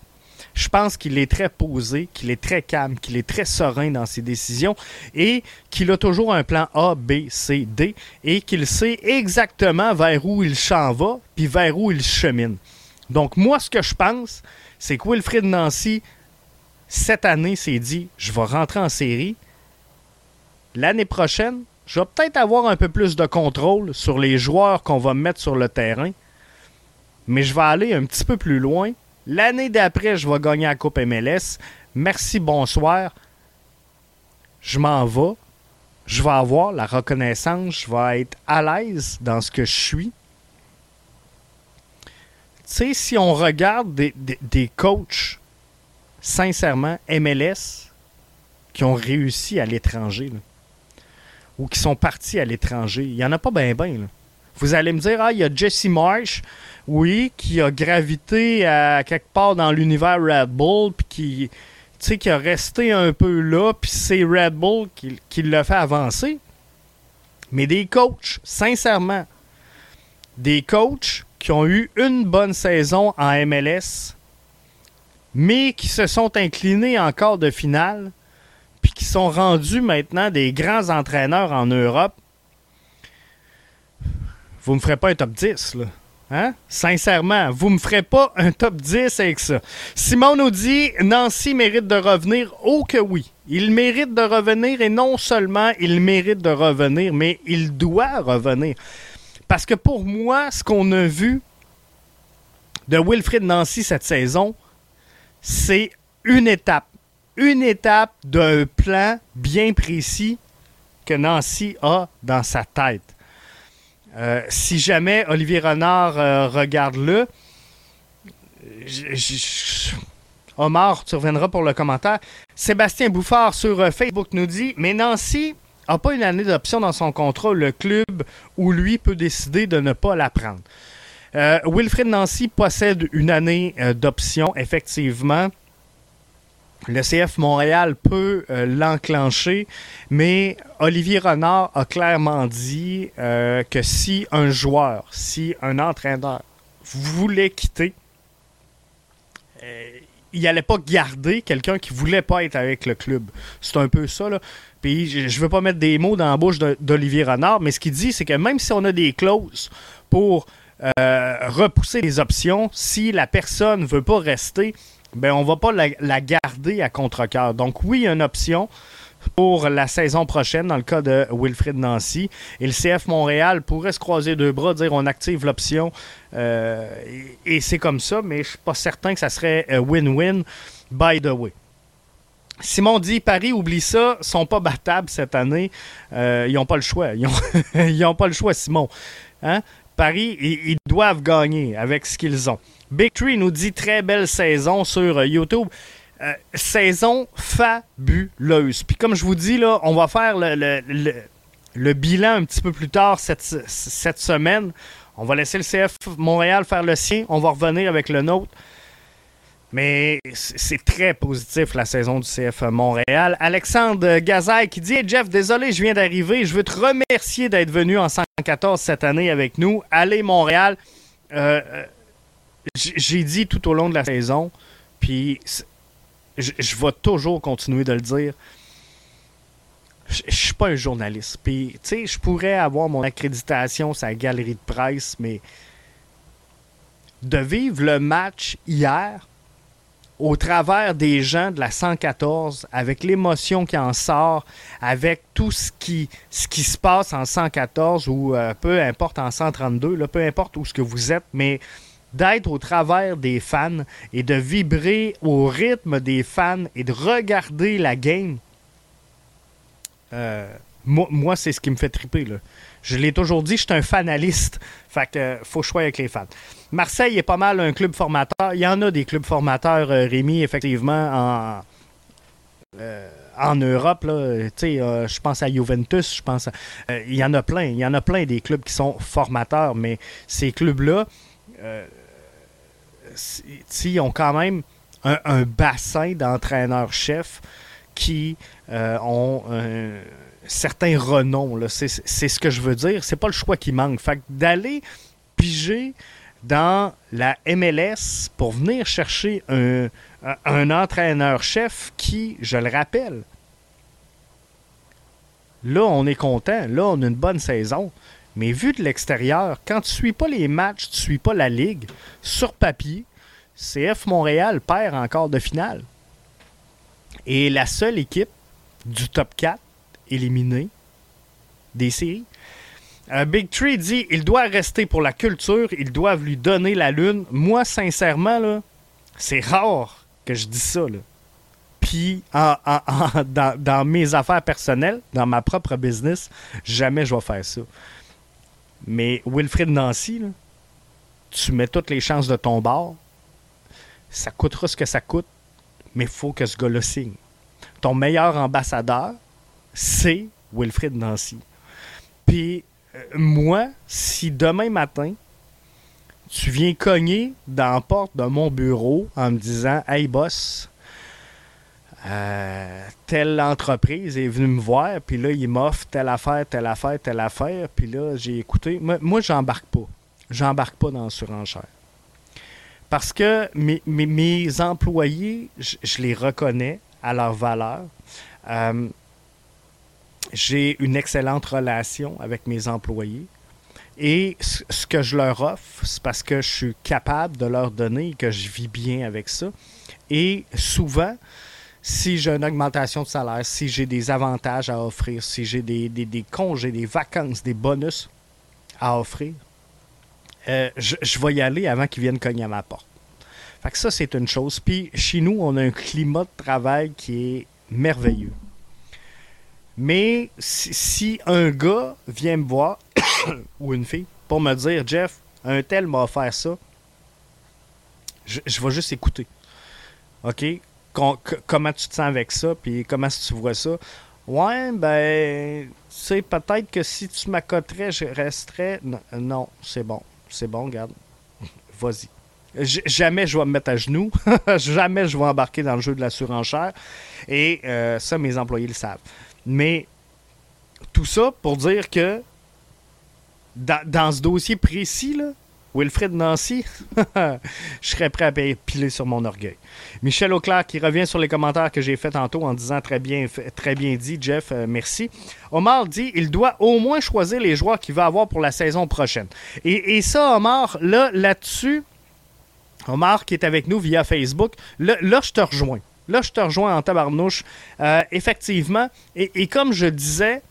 Je pense qu'il est très posé, qu'il est très calme, qu'il est très serein dans ses décisions et qu'il a toujours un plan A, B, C, D et qu'il sait exactement vers où il s'en va puis vers où il chemine. Donc moi, ce que je pense, c'est que Wilfred Nancy cette année s'est dit je vais rentrer en série. L'année prochaine, je vais peut-être avoir un peu plus de contrôle sur les joueurs qu'on va mettre sur le terrain. Mais je vais aller un petit peu plus loin. L'année d'après, je vais gagner la Coupe MLS. Merci, bonsoir. Je m'en vais. Je vais avoir la reconnaissance. Je vais être à l'aise dans ce que je suis. Tu sais, si on regarde des, des coachs sincèrement, MLS qui ont réussi à l'étranger ou qui sont partis à l'étranger, il n'y en a pas bien, bien. Vous allez me dire, ah, il y a Jesse Marsh, oui, qui a gravité à quelque part dans l'univers Red Bull, puis qui, tu qui a resté un peu là, puis c'est Red Bull qui, qui l'a fait avancer. Mais des coachs, sincèrement, des coachs qui ont eu une bonne saison en MLS, mais qui se sont inclinés en quart de finale, puis qui sont rendus maintenant des grands entraîneurs en Europe, vous me ferez pas un top 10, là. Hein? Sincèrement, vous me ferez pas un top 10 avec ça. Simon nous dit Nancy mérite de revenir. Oh que oui. Il mérite de revenir et non seulement il mérite de revenir, mais il doit revenir. Parce que pour moi, ce qu'on a vu de Wilfrid Nancy cette saison, c'est une étape. Une étape d'un plan bien précis que Nancy a dans sa tête. Euh, si jamais Olivier Renard euh, regarde le, Omar, tu reviendras pour le commentaire. Sébastien Bouffard sur euh, Facebook nous dit Mais Nancy n'a pas une année d'option dans son contrat, le club où lui peut décider de ne pas la prendre. Euh, Wilfred Nancy possède une année euh, d'option, effectivement. Le CF Montréal peut euh, l'enclencher, mais Olivier Renard a clairement dit que si un joueur, si un entraîneur voulait quitter, il n'allait pas garder quelqu'un qui voulait pas être avec le club. C'est un peu ça, là. Puis je ne veux pas mettre des mots dans la bouche d'Olivier Renard, mais ce qu'il dit, c'est que même si on a des clauses pour euh, repousser les options. Si la personne ne veut pas rester, ben on va pas la, garder à contre-cœur. Donc oui, il une option pour la saison prochaine dans le cas de Wilfrid Nancy. Et le CF Montréal pourrait se croiser deux bras, dire on active l'option euh, et, c'est comme ça, mais je suis pas certain que ça serait euh, win-win, by the way. Simon dit Paris, oublie ça, sont pas battables cette année. ils n'ont pas le choix. Ils n'ont pas le choix, Simon. Hein? Paris, ils, doivent gagner avec ce qu'ils ont. Big Tree nous dit très belle saison sur euh, YouTube. Euh, saison fabuleuse. Puis comme je vous dis, là, on va faire le, bilan un petit peu plus tard cette, cette, semaine. On va laisser le CF Montréal faire le sien. On va revenir avec le nôtre. Mais c'est très positif la saison du CF Montréal. Alexandre Gazaille qui dit Jeff, désolé, je viens d'arriver. Je veux te remercier d'être venu en 114 cette année avec nous. Allez, Montréal. Euh, euh, j'ai dit tout au long de la saison, puis je vais toujours continuer de le dire. Je suis pas un journaliste. Puis, tu sais, je pourrais avoir mon accréditation sa galerie de presse, mais de vivre le match hier au travers des gens de la 114, avec l'émotion qui en sort, avec tout ce qui, ce qui se passe en 114 ou euh, peu importe en 132, là, peu importe où ce que vous êtes, mais d'être au travers des fans et de vibrer au rythme des fans et de regarder la game, euh, moi, c'est ce qui me fait triper. Je l'ai toujours dit, je suis un fanaliste. Fait que euh, faut choisir avec les fans. Marseille est pas mal un club formateur. Il y en a des clubs formateurs, euh, Rémi, effectivement, en, Europe. Je pense à Juventus, je pense il y en a plein. Il y en a plein des clubs qui sont formateurs, mais ces clubs-là, ils ont quand même un, bassin d'entraîneurs-chefs qui ont un certains renoms. C'est ce que je veux dire. C'est pas le choix qui manque. Fait d'aller piger dans la MLS pour venir chercher un, un entraîneur-chef qui, je le rappelle, là, on est content. Là, on a une bonne saison. Mais vu de l'extérieur, quand tu suis pas les matchs, tu suis pas la ligue, sur papier, CF Montréal perd encore de finale. Et la seule équipe du top 4 éliminé des séries. Big Tree dit il doit rester pour la culture, ils doivent lui donner la lune. Moi, sincèrement, c'est rare que je dis ça. Puis, dans, mes affaires personnelles, dans ma propre business, jamais je vais faire ça. Mais Wilfrid Nancy, tu mets toutes les chances de ton bord. Ça coûtera ce que ça coûte, mais il faut que ce gars-là signe. Ton meilleur ambassadeur, c'est Wilfrid Nancy. Puis euh, moi, si demain matin, tu viens cogner dans la porte de mon bureau en me disant Hey boss, euh, telle entreprise est venue me voir, puis là, il m'offre telle affaire, telle affaire, telle affaire, puis là, j'ai écouté. Moi, moi j'embarque pas. J'embarque pas dans la surenchère. Parce que mes, employés, je les reconnais à leur valeur. Euh, j'ai une excellente relation avec mes employés. Et ce que je leur offre, c'est parce que je suis capable de leur donner et que je vis bien avec ça. Et souvent, si j'ai une augmentation de salaire, si j'ai des avantages à offrir, si j'ai des, congés, des vacances, des bonus à offrir, euh, je, je, vais y aller avant qu'ils viennent cogner à ma porte. Fait que ça, c'est une chose. Puis chez nous, on a un climat de travail qui est merveilleux. Mais si, un gars vient me voir, ou une fille, pour me dire, Jeff, un tel m'a offert ça, je, vais juste écouter. OK? Comment tu te sens avec ça, puis comment tu vois ça? Ouais, ben, sais, peut-être que si tu m'accoterais, je resterais. Non, c'est bon. C'est bon, regarde. Vas-y. Jamais je vais me mettre à genoux. Jamais je vais embarquer dans le jeu de la surenchère. Et euh, ça, mes employés le savent. Mais tout ça pour dire que dans, ce dossier précis, là, Wilfred Nancy, je serais prêt à piler sur mon orgueil. Michel Auclair qui revient sur les commentaires que j'ai fait tantôt en disant très bien, très bien dit, Jeff, euh, merci. Omar dit il doit au moins choisir les joueurs qu'il va avoir pour la saison prochaine. Et, ça, Omar, là, là-dessus, Omar qui est avec nous via Facebook, là je te rejoins. Là, je te rejoins en tabarnouche. Euh, effectivement, et, comme je disais,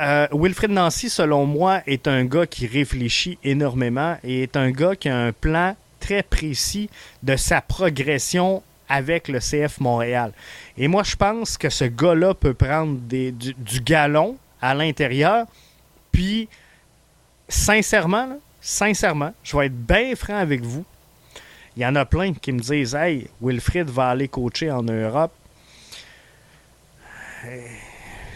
euh, Wilfred Nancy, selon moi, est un gars qui réfléchit énormément et est un gars qui a un plan très précis de sa progression avec le CF Montréal. Et moi, je pense que ce gars-là peut prendre du, galon à l'intérieur. Puis, sincèrement, sincèrement, je vais être bien franc avec vous. Il y en a plein qui me disent Hey, Wilfrid va aller coacher en Europe.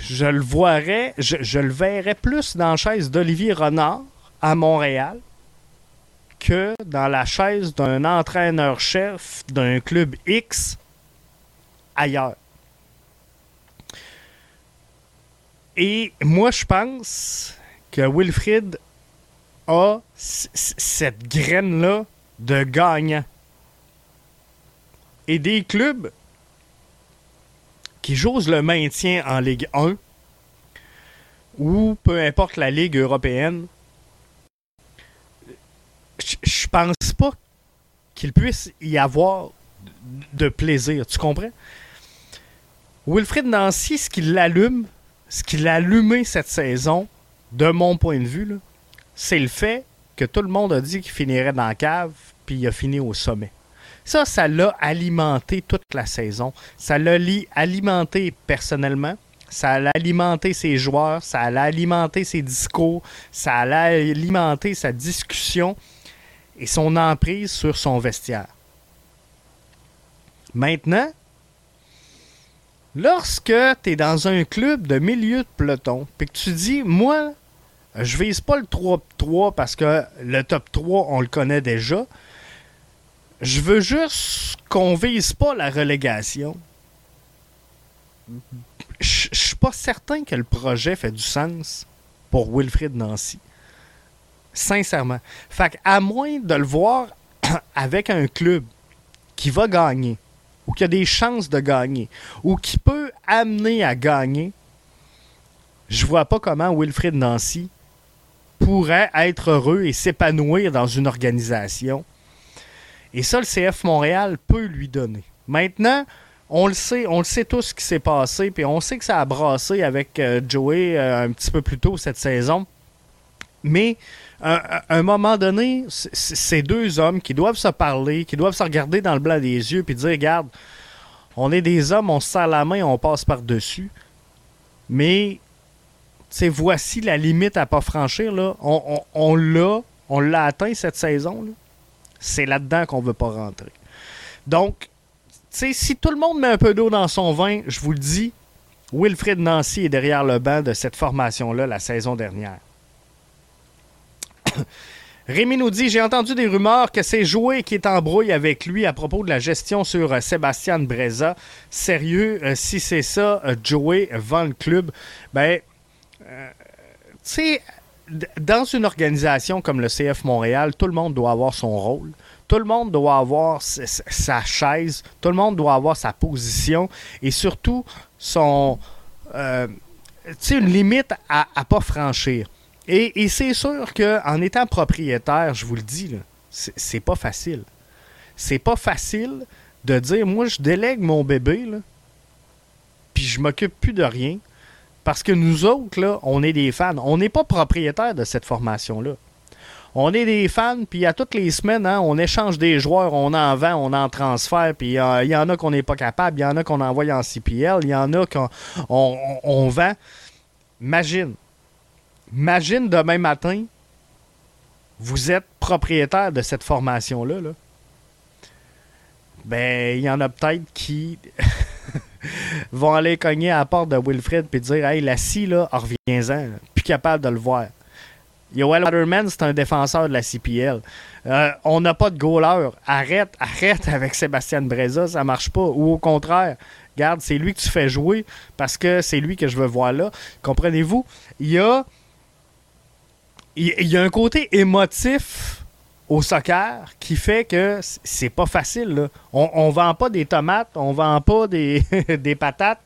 Je le voirais, je, le verrais plus dans la chaise d'Olivier Renard à Montréal que dans la chaise d'un entraîneur-chef d'un club X ailleurs. Et moi, je pense que Wilfrid a cette graine-là de gagnants. Et des clubs qui jouent le maintien en Ligue 1 ou peu importe la Ligue européenne, je pense pas qu'il puisse y avoir de plaisir. Tu comprends? Wilfred Nancy, ce qui l'allume, ce qui l'a allumé cette saison, de mon point de vue, c'est le fait que tout le monde a dit qu'il finirait dans la cave, puis il a fini au sommet. Ça, ça l'a alimenté toute la saison. Ça l'a alimenté personnellement. Ça a alimenté ses joueurs, ça a alimenté ses discours, ça a alimenté sa discussion et son emprise sur son vestiaire. Maintenant, lorsque tu es dans un club de milieu de peloton, puis que tu dis, moi, je vise pas le 3-3 parce que le top 3, on le connaît déjà. Je veux juste qu'on vise pas la relégation. Je suis pas certain que le projet fait du sens pour Wilfrid Nancy. Sincèrement. Fait à moins de le voir avec un club qui va gagner, ou qui a des chances de gagner, ou qui peut amener à gagner, je vois pas comment Wilfrid Nancy pourrait être heureux et s'épanouir dans une organisation. Et ça, le CF Montréal peut lui donner. Maintenant, on le sait, on le sait tous ce qui s'est passé, puis on sait que ça a brassé avec euh, Joey euh, un petit peu plus tôt cette saison. Mais à un moment donné, c'est deux hommes qui doivent se parler, qui doivent se regarder dans le blanc des yeux, puis dire, regarde, on est des hommes, on se serre la main, on passe par-dessus. Mais c'est voici la limite à pas franchir. Là. On, on, l'a, on l'a atteint cette saison. C'est là-dedans qu'on veut pas rentrer. Donc, si tout le monde met un peu d'eau dans son vin, je vous le dis, Wilfred Nancy est derrière le banc de cette formation-là la saison dernière. Rémi nous dit J'ai entendu des rumeurs que c'est Joué qui est en brouille avec lui à propos de la gestion sur euh, Sébastien Breza. Sérieux, euh, si c'est ça, euh, Joey vend le club. Ben, tu sais, dans une organisation comme le CF Montréal, tout le monde doit avoir son rôle. Tout le monde doit avoir sa chaise. Tout le monde doit avoir sa position. Et surtout, son. Euh, une limite à ne pas franchir. Et, c'est sûr qu'en étant propriétaire, je vous le dis, c'est pas facile. C'est pas facile de dire moi, je délègue mon bébé, puis je m'occupe plus de rien parce que nous autres, là, on est des fans. On n'est pas propriétaire de cette formation-là. On est des fans, puis à toutes les semaines, hein, on échange des joueurs, on en vend, on en transfère, puis euh, il y en a qu'on n'est pas capable, il y en a qu'on envoie en CPL, il y en a qu'on on, vend. Imagine. Imagine demain matin, vous êtes propriétaire de cette formation-là. Là. Ben, il y en a peut-être qui vont aller cogner à la porte de Wilfred puis dire Hey, la scie, là, reviens-en. Plus capable de le voir. Yoel Waterman, c'est un défenseur de la CPL. Euh, on n'a pas de goaler. Arrête, arrête avec Sébastien Breza, ça marche pas. Ou au contraire, garde, c'est lui que tu fais jouer parce que c'est lui que je veux voir là. Comprenez-vous? Il y a, il y a un côté émotif au soccer qui fait que c'est pas facile. On, vend pas des tomates, on vend pas des, des patates,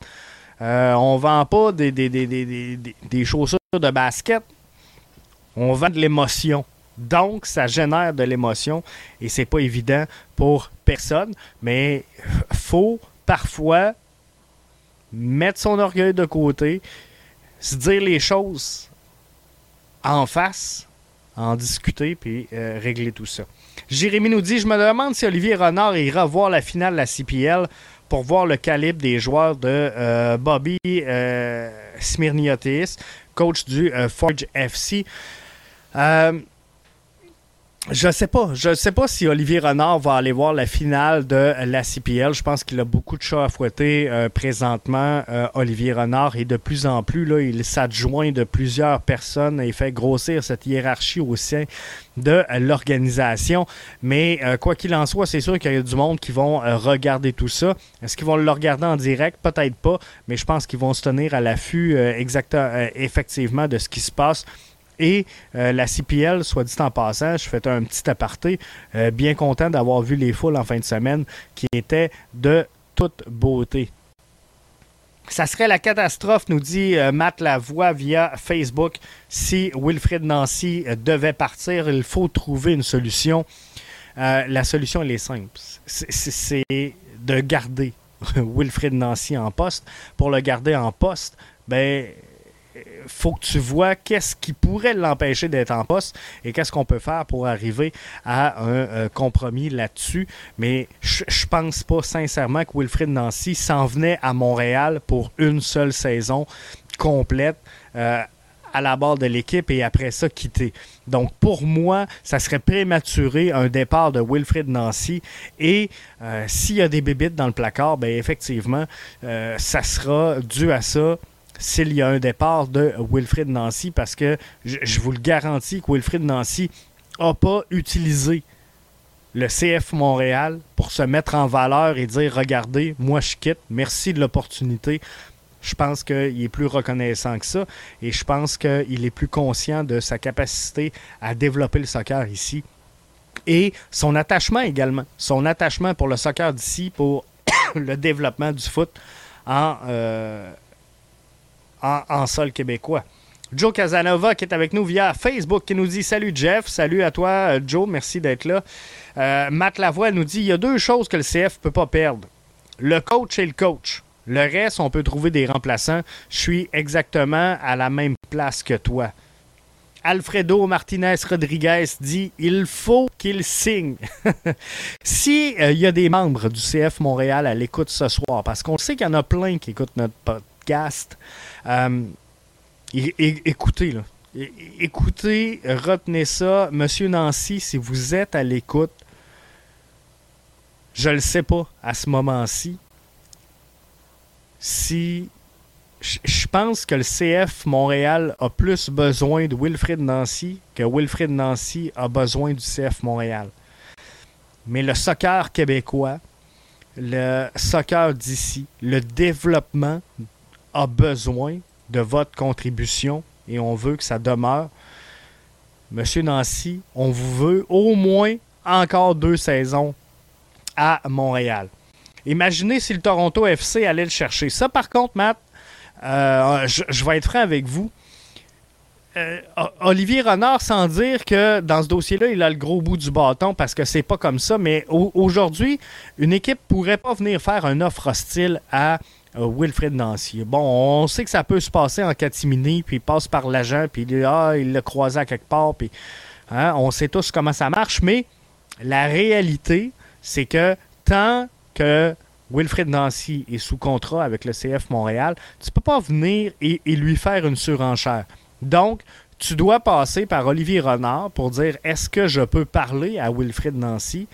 euh, on vend pas des, des, des, chaussures de basket. On vend de l'émotion. Donc, ça génère de l'émotion et c'est pas évident pour personne, mais faut parfois mettre son orgueil de côté, se dire les choses en face en discuter puis euh, régler tout ça. Jérémy nous dit Je me demande si Olivier Renard ira voir la finale de la CPL pour voir le calibre des joueurs de euh, Bobby euh, Smirniotis, coach du Forge FC. Je sais pas. Je sais pas si Olivier Renard va aller voir la finale de la CPL. Je pense qu'il a beaucoup de chats à fouetter euh, présentement. Euh, Olivier Renard et de plus en plus, là, il s'adjoint de plusieurs personnes et fait grossir cette hiérarchie au sein de l'organisation. Mais euh, quoi qu'il en soit, c'est sûr qu'il y a du monde qui vont regarder tout ça. Est-ce qu'ils vont le regarder en direct? Peut-être pas, mais je pense qu'ils vont se tenir à l'affût exactement, effectivement de ce qui se passe et euh, la CPL, soit dit en passant, je fais un petit aparté, euh, bien content d'avoir vu les foules en fin de semaine qui étaient de toute beauté. Ça serait la catastrophe, nous dit euh, Matt Lavoie via Facebook. Si Wilfred Nancy devait partir, il faut trouver une solution. la solution, elle est simple. C'est de garder Wilfred Nancy en poste. Pour le garder en poste, ben faut que tu vois qu'est-ce qui pourrait l'empêcher d'être en poste et qu'est-ce qu'on peut faire pour arriver à un compromis là-dessus. Mais je, pense pas sincèrement que Wilfred Nancy s'en venait à Montréal pour une seule saison complète. Euh, à la barre de l'équipe et après ça quitter. Donc pour moi, ça serait prématuré un départ de Wilfred Nancy et euh, s'il y a des bébites dans le placard, ben effectivement, euh, ça sera dû à ça s'il y a un départ de Wilfred Nancy parce que je, vous le garantis que Wilfred Nancy n'a pas utilisé le CF Montréal pour se mettre en valeur et dire regardez, moi je quitte, merci de l'opportunité. Je pense qu'il est plus reconnaissant que ça et je pense qu'il est plus conscient de sa capacité à développer le soccer ici. Et son attachement également, son attachement pour le soccer d'ici, pour le développement du foot en, euh, en, sol québécois. Joe Casanova qui est avec nous via Facebook qui nous dit Salut Jeff, salut à toi euh, Joe, merci d'être là. Euh, Matt Lavoie nous dit Il y a deux choses que le CF ne peut pas perdre le coach et le coach. Le reste, on peut trouver des remplaçants. Je suis exactement à la même place que toi. Alfredo Martinez Rodriguez dit il faut qu'il signe. si il euh, y a des membres du CF Montréal à l'écoute ce soir, parce qu'on sait qu'il y en a plein qui écoutent notre podcast, euh, écoutez. Écoutez, retenez ça. Monsieur Nancy, si vous êtes à l'écoute, je ne le sais pas à ce moment-ci. Si je pense que le CF Montréal a plus besoin de Wilfrid Nancy que Wilfrid Nancy a besoin du CF Montréal. Mais le soccer québécois, le soccer d'ici, le développement a besoin de votre contribution et on veut que ça demeure. Monsieur Nancy, on vous veut au moins encore deux saisons à Montréal. Imaginez si le Toronto FC allait le chercher. Ça, par contre, Matt, euh, je, vais être franc avec vous. Euh, Olivier Renard, sans dire que dans ce dossier-là, il a le gros bout du bâton parce que c'est pas comme ça, mais aujourd'hui, une équipe pourrait pas venir faire un offre hostile à Wilfred Nancy. Bon, on sait que ça peut se passer en catimini, puis il passe par l'agent, puis il ah, l'a croisé à quelque part, puis hein, on sait tous comment ça marche, mais la réalité, c'est que tant que Wilfred Nancy est sous contrat avec le CF Montréal, tu peux pas venir et, lui faire une surenchère. Donc, tu dois passer par Olivier Renard pour dire est-ce que je peux parler à Wilfred Nancy?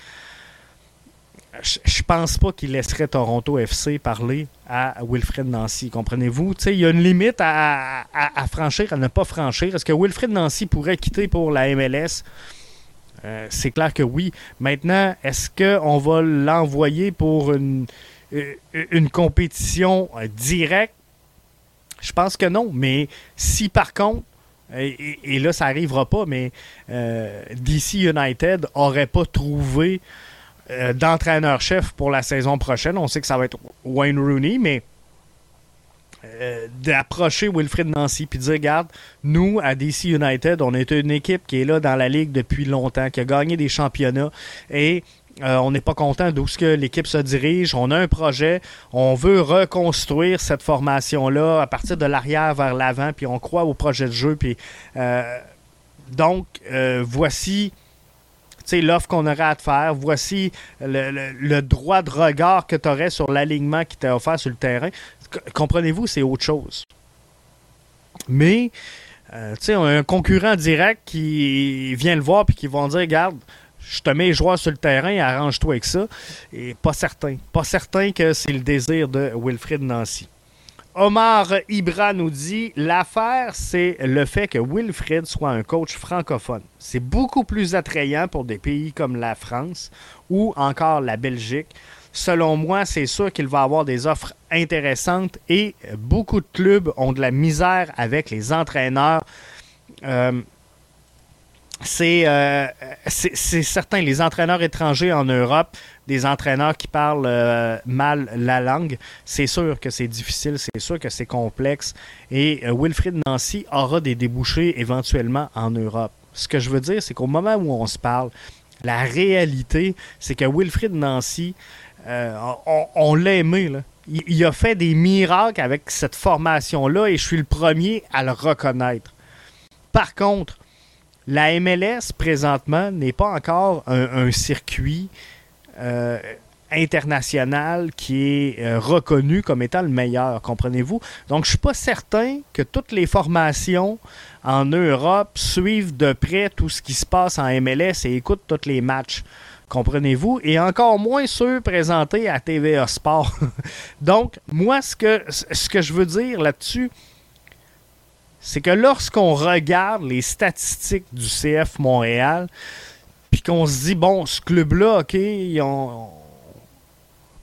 Je, pense pas qu'il laisserait Toronto FC parler à Wilfred Nancy. Comprenez-vous? Il y a une limite à, franchir, à ne pas franchir. Est-ce que Wilfred Nancy pourrait quitter pour la MLS? Euh, c'est clair que oui. Maintenant, est-ce qu'on va l'envoyer pour une, euh, compétition euh, directe? Je pense que non. Mais si par contre, et, là, ça n'arrivera pas, mais DC United n'aurait pas trouvé d'entraîneur-chef pour la saison prochaine, on sait que ça va être Wayne Rooney, mais euh, d'approcher Wilfred Nancy puis dire regarde, nous à DC United, on est une équipe qui est là dans la ligue depuis longtemps, qui a gagné des championnats et euh, on n'est pas content d'où ce que l'équipe se dirige. On a un projet. On veut reconstruire cette formation-là à partir de l'arrière vers l'avant. Puis on croit au projet de jeu. Euh, donc voici l'offre qu'on aurait à te faire. Voici le, droit de regard que tu aurais sur l'alignement qui t'a offert sur le terrain comprenez-vous, c'est autre chose. Mais, euh, tu sais, un concurrent direct qui vient le voir puis qui vont dire, regarde, je te mets les sur le terrain, arrange-toi avec ça. Et pas certain. Pas certain que c'est le désir de Wilfred Nancy. Omar Ibra nous dit L'affaire, c'est le fait que Wilfred soit un coach francophone. C'est beaucoup plus attrayant pour des pays comme la France ou encore la Belgique selon moi, c'est sûr qu'il va avoir des offres intéressantes et beaucoup de clubs ont de la misère avec les entraîneurs. Euh, euh, c'est certain, les entraîneurs étrangers en Europe, des entraîneurs qui parlent euh, mal la langue, c'est sûr que c'est difficile, c'est sûr que c'est complexe. Et Wilfried Nancy aura des débouchés éventuellement en Europe. Ce que je veux dire, c'est qu'au moment où on se parle, La réalité, c'est que Wilfrid Nancy, euh, on, l'a aimé. Il, a fait des miracles avec cette formation-là et je suis le premier à le reconnaître. Par contre, la MLS, présentement, n'est pas encore un, circuit euh, international qui est euh, reconnu comme étant le meilleur, comprenez-vous? Donc, je ne suis pas certain que toutes les formations en Europe suivent de près tout ce qui se passe en MLS et écoutent tous les matchs. Comprenez-vous? Et encore moins ceux présentés à TVA Sport. Donc, moi, ce que, ce que je veux dire là-dessus, c'est que lorsqu'on regarde les statistiques du CF Montréal, puis qu'on se dit, bon, ce club-là, OK, ils ont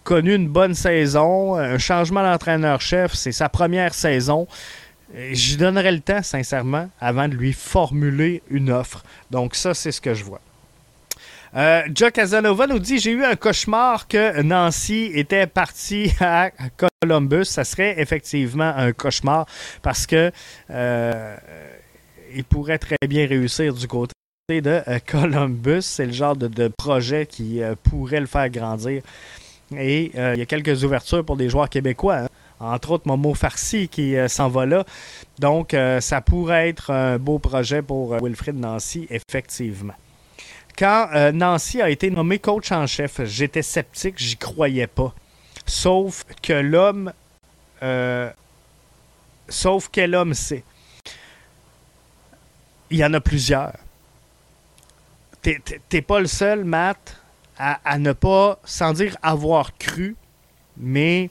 connu une bonne saison, un changement d'entraîneur-chef, c'est sa première saison. J'y donnerai le temps, sincèrement, avant de lui formuler une offre. Donc ça, c'est ce que je vois. Euh, Joe Casanova nous dit J'ai eu un cauchemar que Nancy était parti à Columbus. Ça serait effectivement un cauchemar parce que euh, il pourrait très bien réussir du côté de euh, Columbus. C'est le genre de, projet qui pourrait le faire grandir. Et il y a quelques ouvertures pour des joueurs québécois. Hein. Entre autres, Momo Farsi qui s'en va là. Donc, ça pourrait être un beau projet pour Wilfrid Nancy, effectivement. Quand euh, Nancy a été nommé coach en chef, j'étais sceptique, j'y croyais pas. Sauf que l'homme. Euh, sauf quel homme c'est. Il y en a plusieurs. T'es pas le seul, Matt, à, à, ne pas, sans dire avoir cru, mais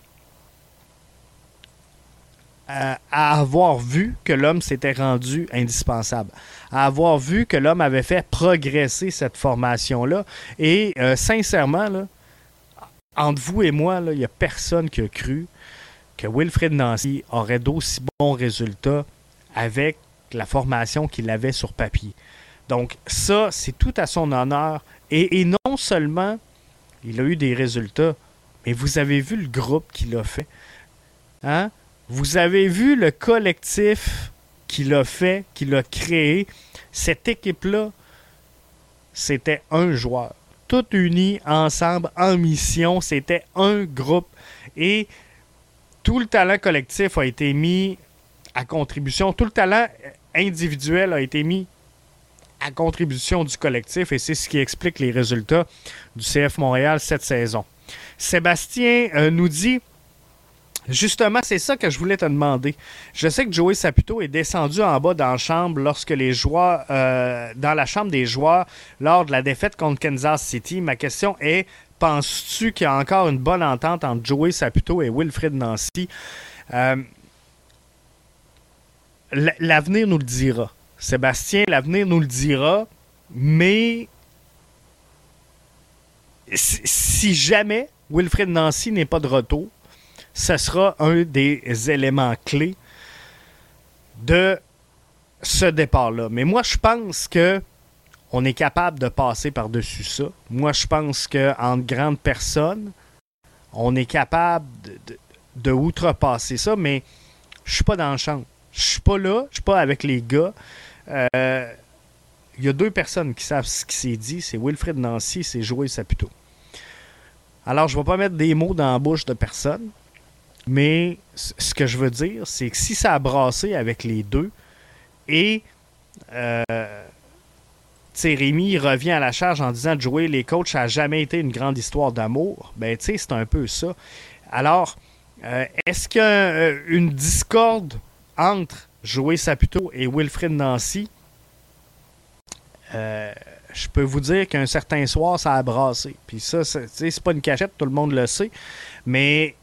à, avoir vu que l'homme s'était rendu indispensable, à avoir vu que l'homme avait fait progresser cette formation-là. Et euh, sincèrement, entre vous et moi, il n'y a personne qui a cru que Wilfred Nancy aurait d'aussi bons résultats avec la formation qu'il avait sur papier. Donc ça, c'est tout à son honneur. Et, et, non seulement il a eu des résultats, mais vous avez vu le groupe qu'il a fait. Hein? Vous avez vu le collectif qu'il a fait, qu'il a créé. Cette équipe-là, c'était un joueur. Tout unis ensemble, en mission, c'était un groupe. Et tout le talent collectif a été mis à contribution. Tout le talent individuel a été mis à contribution du collectif et c'est ce qui explique les résultats du CF Montréal cette saison. Sébastien euh, nous dit Justement, c'est ça que je voulais te demander. Je sais que Joey Saputo est descendu en bas dans la chambre lorsque les joueurs, dans la chambre des joueurs lors de la défaite contre Kansas City. Ma question est, penses-tu qu'il y a encore une bonne entente entre Joey Saputo et Wilfred Nancy? Euh, l'avenir nous le dira. Sébastien, l'avenir nous le dira, mais si jamais Wilfred Nancy n'est pas de retour, ce sera un des éléments clés de ce départ-là. Mais moi, je pense que on est capable de passer par-dessus ça. Moi, je pense qu'en grande personne, on est capable de, outrepasser ça, mais je suis pas dans le champ. Je suis pas là, je suis pas avec les gars. Euh, il y a deux personnes qui savent ce qui s'est dit, c'est Wilfred Nancy, c'est Joël Saputo. Alors, je ne vais pas mettre des mots dans la bouche de personne, mais ce que je veux dire, c'est que si ça a brassé avec les deux et euh, Rémi revient à la charge en disant jouer les coachs a jamais été une grande histoire d'amour, ben tu sais, c'est un peu ça. Alors, euh, est-ce qu'il y a une discorde entre Joey Saputo et Wilfred Nancy? Euh, je peux vous dire qu'un certain soir, ça a brassé. Puis ça, c'est pas une cachette, tout le monde le sait. Mais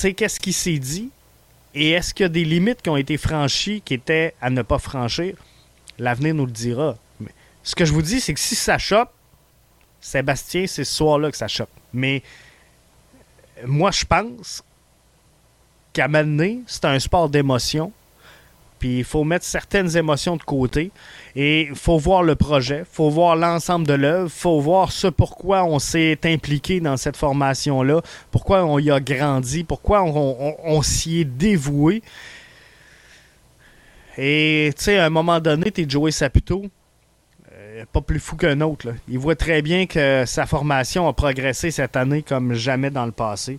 sais, qu'est-ce qui s'est dit? Et est-ce qu'il y a des limites qui ont été franchies qui étaient à ne pas franchir? L'avenir nous le dira. Mais ce que je vous dis, c'est que si ça chope, Sébastien, c'est ce soir-là que ça chope. Mais moi, je pense qu'à mener, c'est un sport d'émotion. Puis il faut mettre certaines émotions de côté et il faut voir le projet, il faut voir l'ensemble de l'œuvre, il faut voir ce pourquoi on s'est impliqué dans cette formation-là, pourquoi on y a grandi, pourquoi on, s'y est dévoué. Et tu sais, à un moment donné, tu es Joey Saputo. pas plus fou qu'un autre. Il voit très bien que sa formation a progressé cette année comme jamais dans le passé.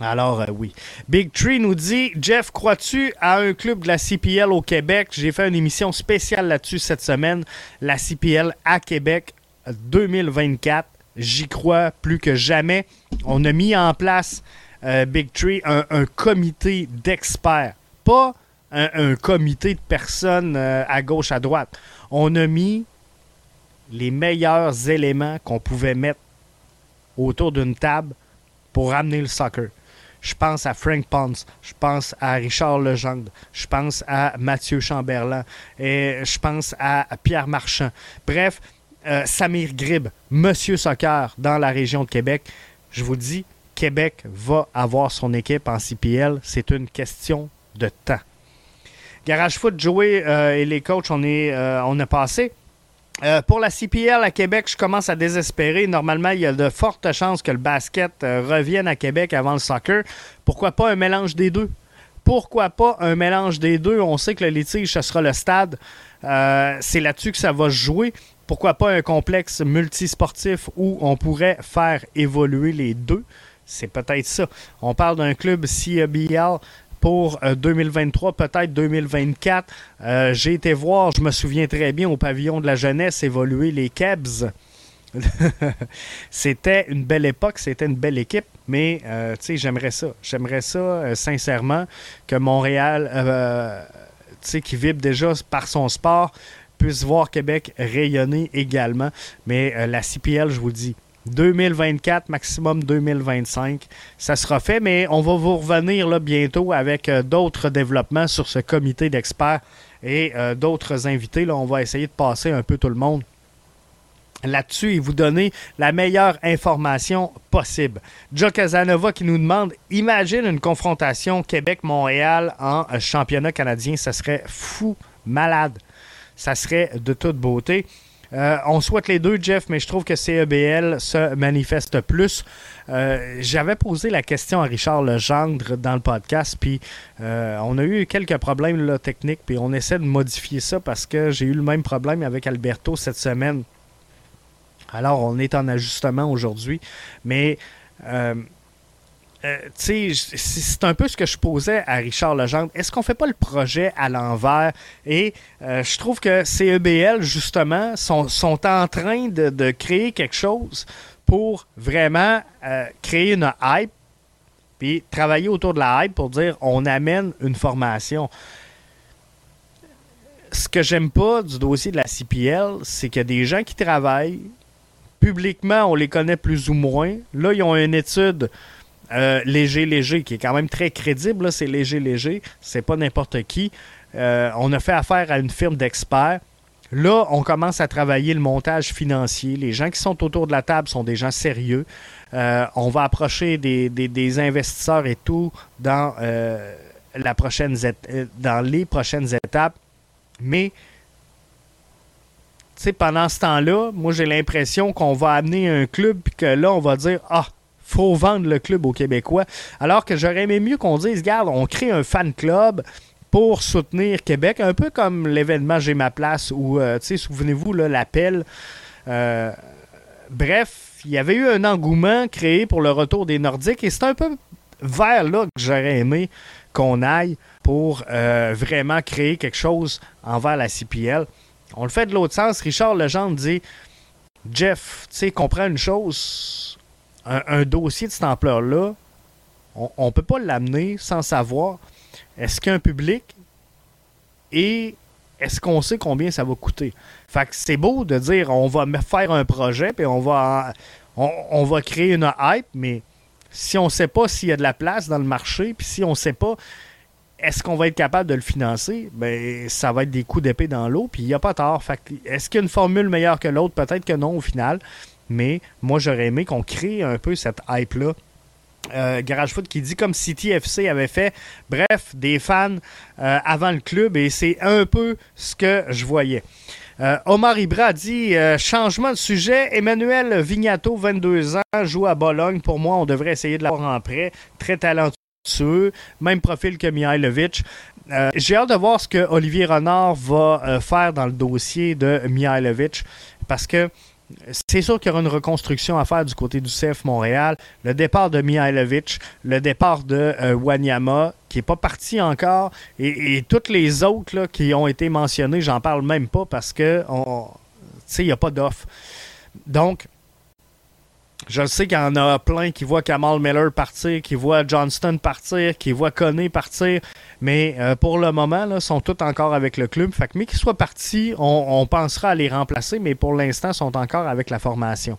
Alors euh, oui. Big Tree nous dit Jeff, crois-tu à un club de la CPL au Québec? J'ai fait une émission spéciale là-dessus cette semaine. La CPL à Québec 2024. J'y crois plus que jamais. On a mis en place euh, Big Tree un, comité d'experts, pas un, comité de personnes euh, à gauche à droite. On a mis les meilleurs éléments qu'on pouvait mettre autour d'une table pour ramener le soccer. Je pense à Frank Pons, je pense à Richard Legendre, je pense à Mathieu Chamberlain, et je pense à Pierre Marchand. Bref, euh, Samir Grib, Monsieur Soccer dans la région de Québec. Je vous dis, Québec va avoir son équipe en CPL. C'est une question de temps. Garage Foot, Joey euh, et les coachs, on, est, euh, on passé. Euh, pour la CPL à Québec, je commence à désespérer. Normalement, il y a de fortes chances que le basket euh, revienne à Québec avant le soccer. Pourquoi pas un mélange des deux? Pourquoi pas un mélange des deux? On sait que le litige, ce sera le stade. Euh, c'est là-dessus que ça va se jouer. Pourquoi pas un complexe multisportif où on pourrait faire évoluer les deux? C'est peut-être ça. On parle d'un club CBL pour 2023, euh, peut-être 2024. Euh, j'ai été voir, je me souviens très bien, au pavillon de la jeunesse évoluer les Cavs. c'était une belle époque, c'était une belle équipe, mais euh, j'aimerais ça. J'aimerais ça, sincèrement, que Montréal, qui vibre déjà par son sport, puisse voir Québec rayonner également. Mais la CPL, je vous dis, 2024, maximum 2025. Ça sera fait, mais on va vous revenir bientôt avec euh, d'autres développements sur ce comité d'experts et euh, d'autres invités. Là, on va essayer de passer un peu tout le monde là-dessus et vous donner la meilleure information possible. Joe Casanova qui nous demande imagine une confrontation Québec-Montréal en euh, championnat canadien, ça serait fou, malade. Ça serait de toute beauté. Euh, on souhaite les deux, Jeff, mais je trouve que CEBL se manifeste plus. Euh, j'avais posé la question à Richard Legendre dans le podcast, puis euh, on a eu quelques problèmes là, techniques, puis on essaie de modifier ça parce que j'ai eu le même problème avec Alberto cette semaine. Alors, on est en ajustement aujourd'hui, mais euh, c'est un peu ce que je posais à Richard Legendre. Est-ce qu'on fait pas le projet à l'envers? Et euh, je trouve que CEBL, justement, sont, en train de, créer quelque chose pour vraiment euh, créer une hype, puis travailler autour de la hype pour dire on amène une formation. Ce que j'aime pas du dossier de la CPL, c'est qu'il y a des gens qui travaillent. Publiquement, on les connaît plus ou moins. Là, ils ont une étude euh, léger, léger, qui est quand même très crédible. C'est léger, léger. C'est pas n'importe qui. Euh, on a fait affaire à une firme d'experts. Là, on commence à travailler le montage financier. Les gens qui sont autour de la table sont des gens sérieux. Euh, on va approcher des, investisseurs et tout dans, dans les prochaines étapes. Mais pendant ce temps-là, moi j'ai l'impression qu'on va amener un club et que là, on va dire Ah, faut vendre le club aux Québécois. Alors que j'aurais aimé mieux qu'on dise, regarde, on crée un fan club pour soutenir Québec, un peu comme l'événement J'ai ma place, où, euh, tu sais, souvenez-vous, l'appel. Euh, bref, il y avait eu un engouement créé pour le retour des Nordiques et c'est un peu vers là que j'aurais aimé qu'on aille pour euh, vraiment créer quelque chose envers la CPL. On le fait de l'autre sens. Richard Legendre dit Jeff, tu sais, comprends une chose un, dossier de cette ampleur-là, on ne peut pas l'amener sans savoir est-ce qu'il y a un public et est-ce qu'on sait combien ça va coûter. Fait que c'est beau de dire on va faire un projet puis on va créer une hype, mais si on ne sait pas s'il y a de la place dans le marché, puis si on ne sait pas est-ce qu'on va être capable de le financer, ben ça va être des coups d'épée dans l'eau, puis il n'y a pas. Fait est-ce qu'il y a une formule meilleure que l'autre? Peut-être que non au final. Mais moi, j'aurais aimé qu'on crée un peu cette hype-là. Euh, Garage Foot qui dit comme City FC avait fait. Bref, des fans euh, avant le club et c'est un peu ce que je voyais. Euh, Omar Ibra dit changement de sujet. Emmanuel Vignato, 22 ans, joue à Bologne. Pour moi, on devrait essayer de l'avoir en prêt. Très talentueux, même profil que Mihailovic. Euh, j'ai hâte de voir ce que Olivier Renard va euh, faire dans le dossier de Mihailovic parce que c'est sûr qu'il y aura une reconstruction à faire du côté du CF Montréal. Le départ de Mihailovic, le départ de euh, Wanyama, qui n'est pas parti encore, et, toutes les autres qui ont été mentionnés, j'en parle même pas parce que il n'y a pas d'offre. Donc, je sais qu'il y en a plein qui voient Kamal Miller partir, qui voient Johnston partir, qui voient Coney partir. Mais euh, pour le moment, ils sont tous encore avec le club. Fait que, mais qu'ils soient partis, on, pensera à les remplacer, mais pour l'instant, ils sont encore avec la formation.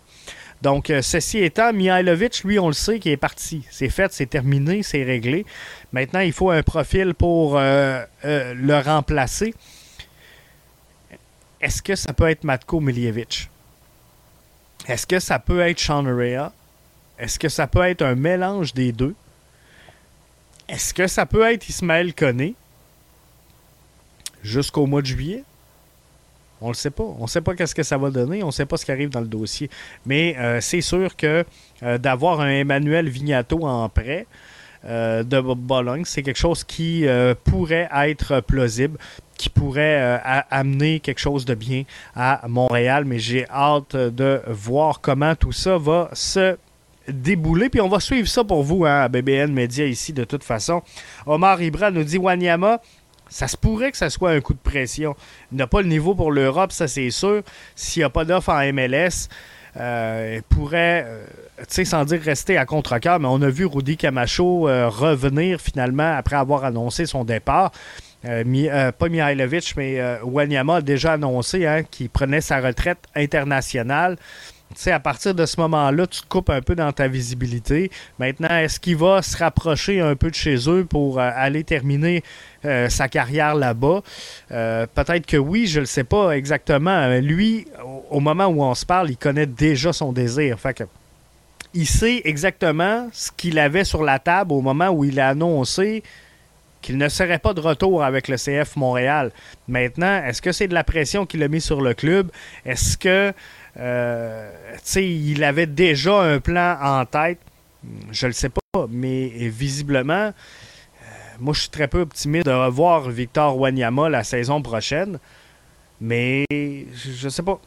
Donc, euh, ceci étant, Mihailovic, lui, on le sait qu'il est parti. C'est fait, c'est terminé, c'est réglé. Maintenant, il faut un profil pour euh, le remplacer. Est-ce que ça peut être Matko Miljevic? Est-ce que ça peut être Sean Est-ce que ça peut être un mélange des deux? Est-ce que ça peut être Ismaël Koné? Jusqu'au mois de juillet? On le sait pas. On ne sait pas qu'est-ce que ça va donner. On ne sait pas ce qui arrive dans le dossier. Mais euh, c'est sûr que euh, d'avoir un Emmanuel Vignato en prêt euh, de Bologne, c'est quelque chose qui pourrait être plausible qui pourrait euh, amener quelque chose de bien à Montréal. Mais j'ai hâte de voir comment tout ça va se débouler. Puis on va suivre ça pour vous hein, à BBN Media ici de toute façon. Omar Ibra nous dit Wanyama. Ça se pourrait que ça soit un coup de pression. Il n'a pas le niveau pour l'Europe, ça c'est sûr. S'il n'y a pas d'offre en MLS, euh, il pourrait, euh, tu sais, sans dire rester à contre-cœur, mais on a vu Rudy Camacho revenir finalement après avoir annoncé son départ. Euh, euh, pas Mihailovic, mais euh, Wanyama a déjà annoncé hein, qu'il prenait sa retraite internationale. sais, à partir de ce moment-là, tu coupes un peu dans ta visibilité. Maintenant, est-ce qu'il va se rapprocher un peu de chez eux pour aller terminer sa carrière là-bas? Peut-être que oui, je ne le sais pas exactement. Lui, au, moment où on se parle, il connaît déjà son désir. Fait que, il sait exactement ce qu'il avait sur la table au moment où il a annoncé qu'il ne serait pas de retour avec le CF Montréal. Maintenant, est-ce que c'est de la pression qu'il a mis sur le club? Est-ce que, euh, il avait déjà un plan en tête? Je ne le sais pas, mais visiblement, euh, moi, je suis très peu optimiste de revoir Victor Wanyama la saison prochaine. Mais je ne sais pas.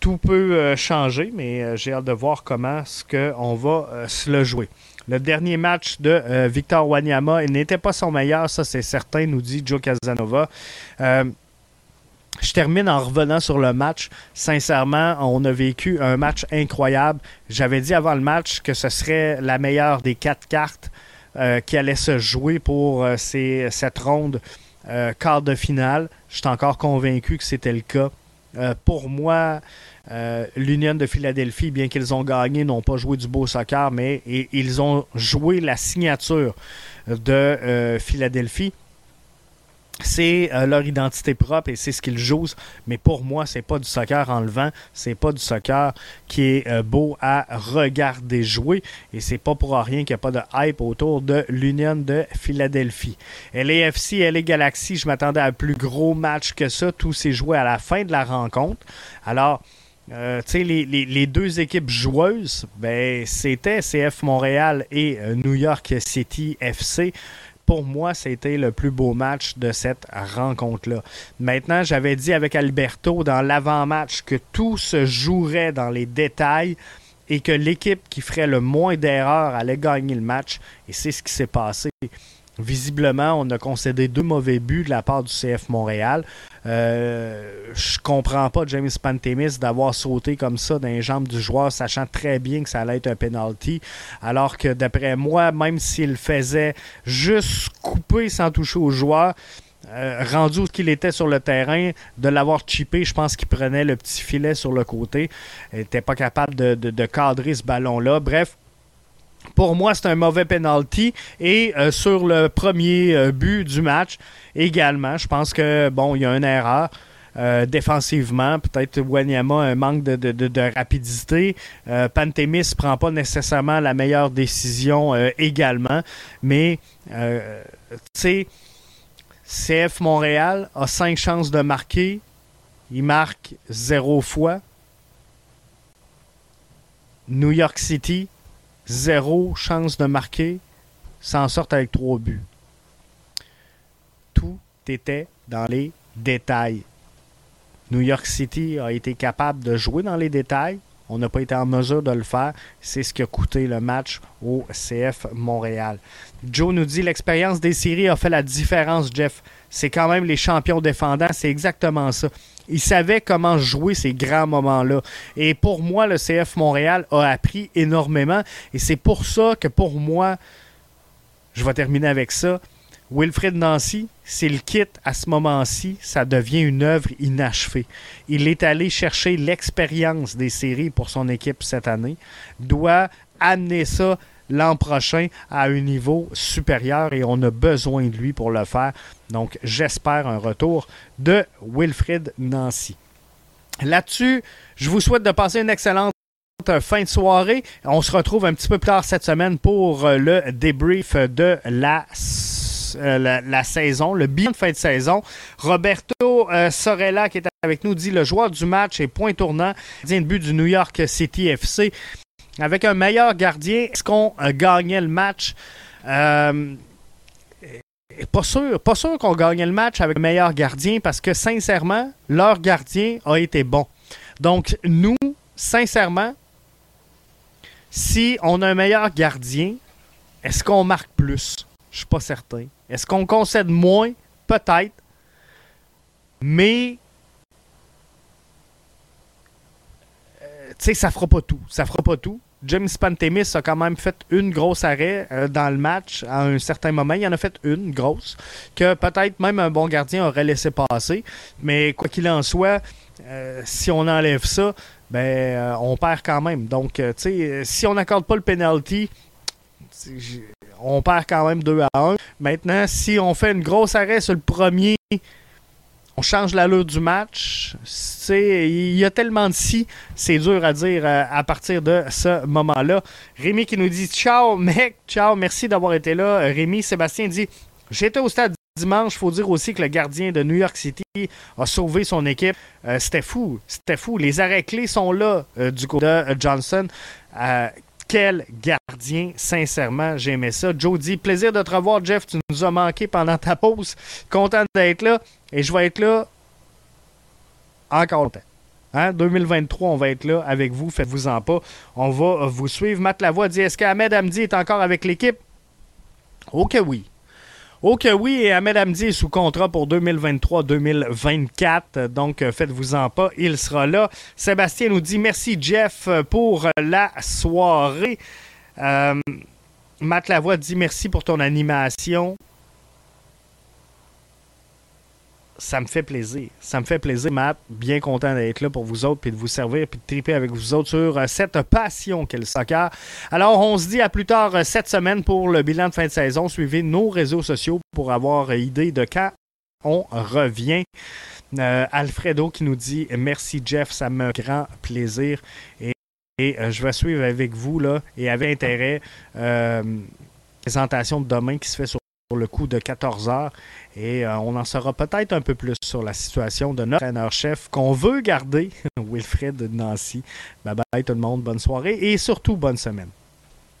Tout peut euh, changer, mais j'ai hâte de voir comment ce qu'on va se le jouer. Le dernier match de euh, Victor Wanyama n'était pas son meilleur, ça c'est certain, nous dit Joe Casanova. Euh, je termine en revenant sur le match. Sincèrement, on a vécu un match incroyable. J'avais dit avant le match que ce serait la meilleure des quatre cartes euh, qui allait se jouer pour cette ronde quart de finale. Je suis encore convaincu que c'était le cas. pour moi, euh, L'Union de Philadelphie, bien qu'ils ont gagné, n'ont pas joué du beau soccer, mais ils ont joué la signature de euh, Philadelphie. C'est euh, leur identité propre et c'est ce qu'ils jouent. Mais pour moi, c'est pas du soccer enlevant. C'est pas du soccer qui est beau à regarder jouer. Et c'est pas pour rien qu'il n'y a pas de hype autour de l'Union de Philadelphie. LAFC, LA Galaxy, je m'attendais à un plus gros match que ça. Tout s'est joué à la fin de la rencontre. Alors, euh, les, deux équipes joueuses, ben, c'était CF Montréal et euh, New York City FC. Pour moi, c'était le plus beau match de cette rencontre-là. Maintenant, j'avais dit avec Alberto dans l'avant-match que tout se jouerait dans les détails et que l'équipe qui ferait le moins d'erreurs allait gagner le match. Et c'est ce qui s'est passé. Visiblement, on a concédé deux mauvais buts de la part du CF Montréal. Euh, je comprends pas James Pantemis d'avoir sauté comme ça dans les jambes du joueur, sachant très bien que ça allait être un penalty. Alors que d'après moi, même s'il faisait juste couper sans toucher au joueur, euh, rendu où qu'il était sur le terrain, de l'avoir chippé, je pense qu'il prenait le petit filet sur le côté. Il n'était pas capable de cadrer ce ballon-là. Bref, pour moi, c'est un mauvais penalty. Et euh, sur le premier euh, but du match, également, je pense que bon, il y a une erreur. Euh, défensivement, peut-être Wanyama un manque de, rapidité. Pantémis ne prend pas nécessairement la meilleure décision également. Mais, tu sais, CF Montréal a cinq chances de marquer. Il marque zéro fois. New York City, zéro chance de marquer, s'en sortent avec trois buts. Tout tu étais dans les détails. New York City a été capable de jouer dans les détails. On n'a pas été en mesure de le faire. C'est ce qui a coûté le match au CF Montréal. Joe nous dit l'expérience des séries a fait la différence, Jeff. C'est quand même les champions défendants. C'est exactement ça. Ils savaient comment jouer ces grands moments-là. Et pour moi, le CF Montréal a appris énormément. Et c'est pour ça que pour moi, je vais terminer avec ça. Wilfred Nancy, s'il quitte à ce moment-ci, ça devient une œuvre inachevée. Il est allé chercher l'expérience des séries pour son équipe cette année, doit amener ça l'an prochain à un niveau supérieur et on a besoin de lui pour le faire. Donc j'espère un retour de Wilfred Nancy. Là-dessus, je vous souhaite de passer une excellente fin de soirée. On se retrouve un petit peu plus tard cette semaine pour le débrief de la euh, la, saison, le bilan de fin de saison. Roberto euh, Sorella, qui est avec nous, dit le joueur du match est point tournant, de but du New York City FC. Avec un meilleur gardien, est-ce qu'on gagnait le match? Euh, pas sûr, pas sûr qu'on gagnait le match avec un meilleur gardien parce que sincèrement, leur gardien a été bon. Donc, nous, sincèrement, si on a un meilleur gardien, est-ce qu'on marque plus? Je suis pas certain. Est-ce qu'on concède moins? Peut-être. Mais euh, tu sais, ça fera pas tout. Ça fera pas tout. James Pantemis a quand même fait une grosse arrêt euh, dans le match à un certain moment. Il en a fait une grosse que peut-être même un bon gardien aurait laissé passer. Mais quoi qu'il en soit, euh, si on enlève ça, ben on perd quand même. Donc, tu sais, si on n'accorde pas le penalty, on perd quand même 2 à 1. Maintenant, si on fait une grosse arrêt sur le premier, on change l'allure du match. Il y a tellement de si, c'est dur à dire euh, à partir de ce moment-là. Rémi qui nous dit Ciao, mec, ciao, merci d'avoir été là. Rémi, Sébastien dit J'étais au stade dimanche. Il faut dire aussi que le gardien de New York City a sauvé son équipe. Euh, c'était fou. C'était fou. Les arrêts clés sont là euh, du côté de Johnson quel gardien, sincèrement, j'aimais ça. Joe dit plaisir de te revoir, Jeff. Tu nous as manqué pendant ta pause. Content d'être là. Et je vais être là encore longtemps. Hein? 2023, on va être là avec vous. Faites-vous-en pas. On va vous suivre. Matt Lavoie dit Est-ce qu'Ahmed Hamdi est encore avec l'équipe? Ok, oui. Ok, oui, et Ahmed Hamdi est sous contrat pour 2023-2024, donc euh, faites-vous-en pas, il sera là. Sébastien nous dit merci Jeff pour la soirée. Euh, Matt Lavoie dit merci pour ton animation. Ça me fait plaisir. Ça me fait plaisir, Matt. Bien content d'être là pour vous autres, puis de vous servir, puis de triper avec vous autres sur euh, cette passion qu'est le soccer. Alors, on se dit à plus tard euh, cette semaine pour le bilan de fin de saison. Suivez nos réseaux sociaux pour avoir idée de quand on revient. Euh, Alfredo qui nous dit merci Jeff, ça me grand plaisir et, je vais suivre avec vous là et avec intérêt présentation de demain qui se fait sur le coup de 14 heures et euh, on en saura peut-être un peu plus sur la situation de notre entraîneur-chef qu'on veut garder, Wilfred Nancy. Bye bye tout le monde, bonne soirée et surtout bonne semaine.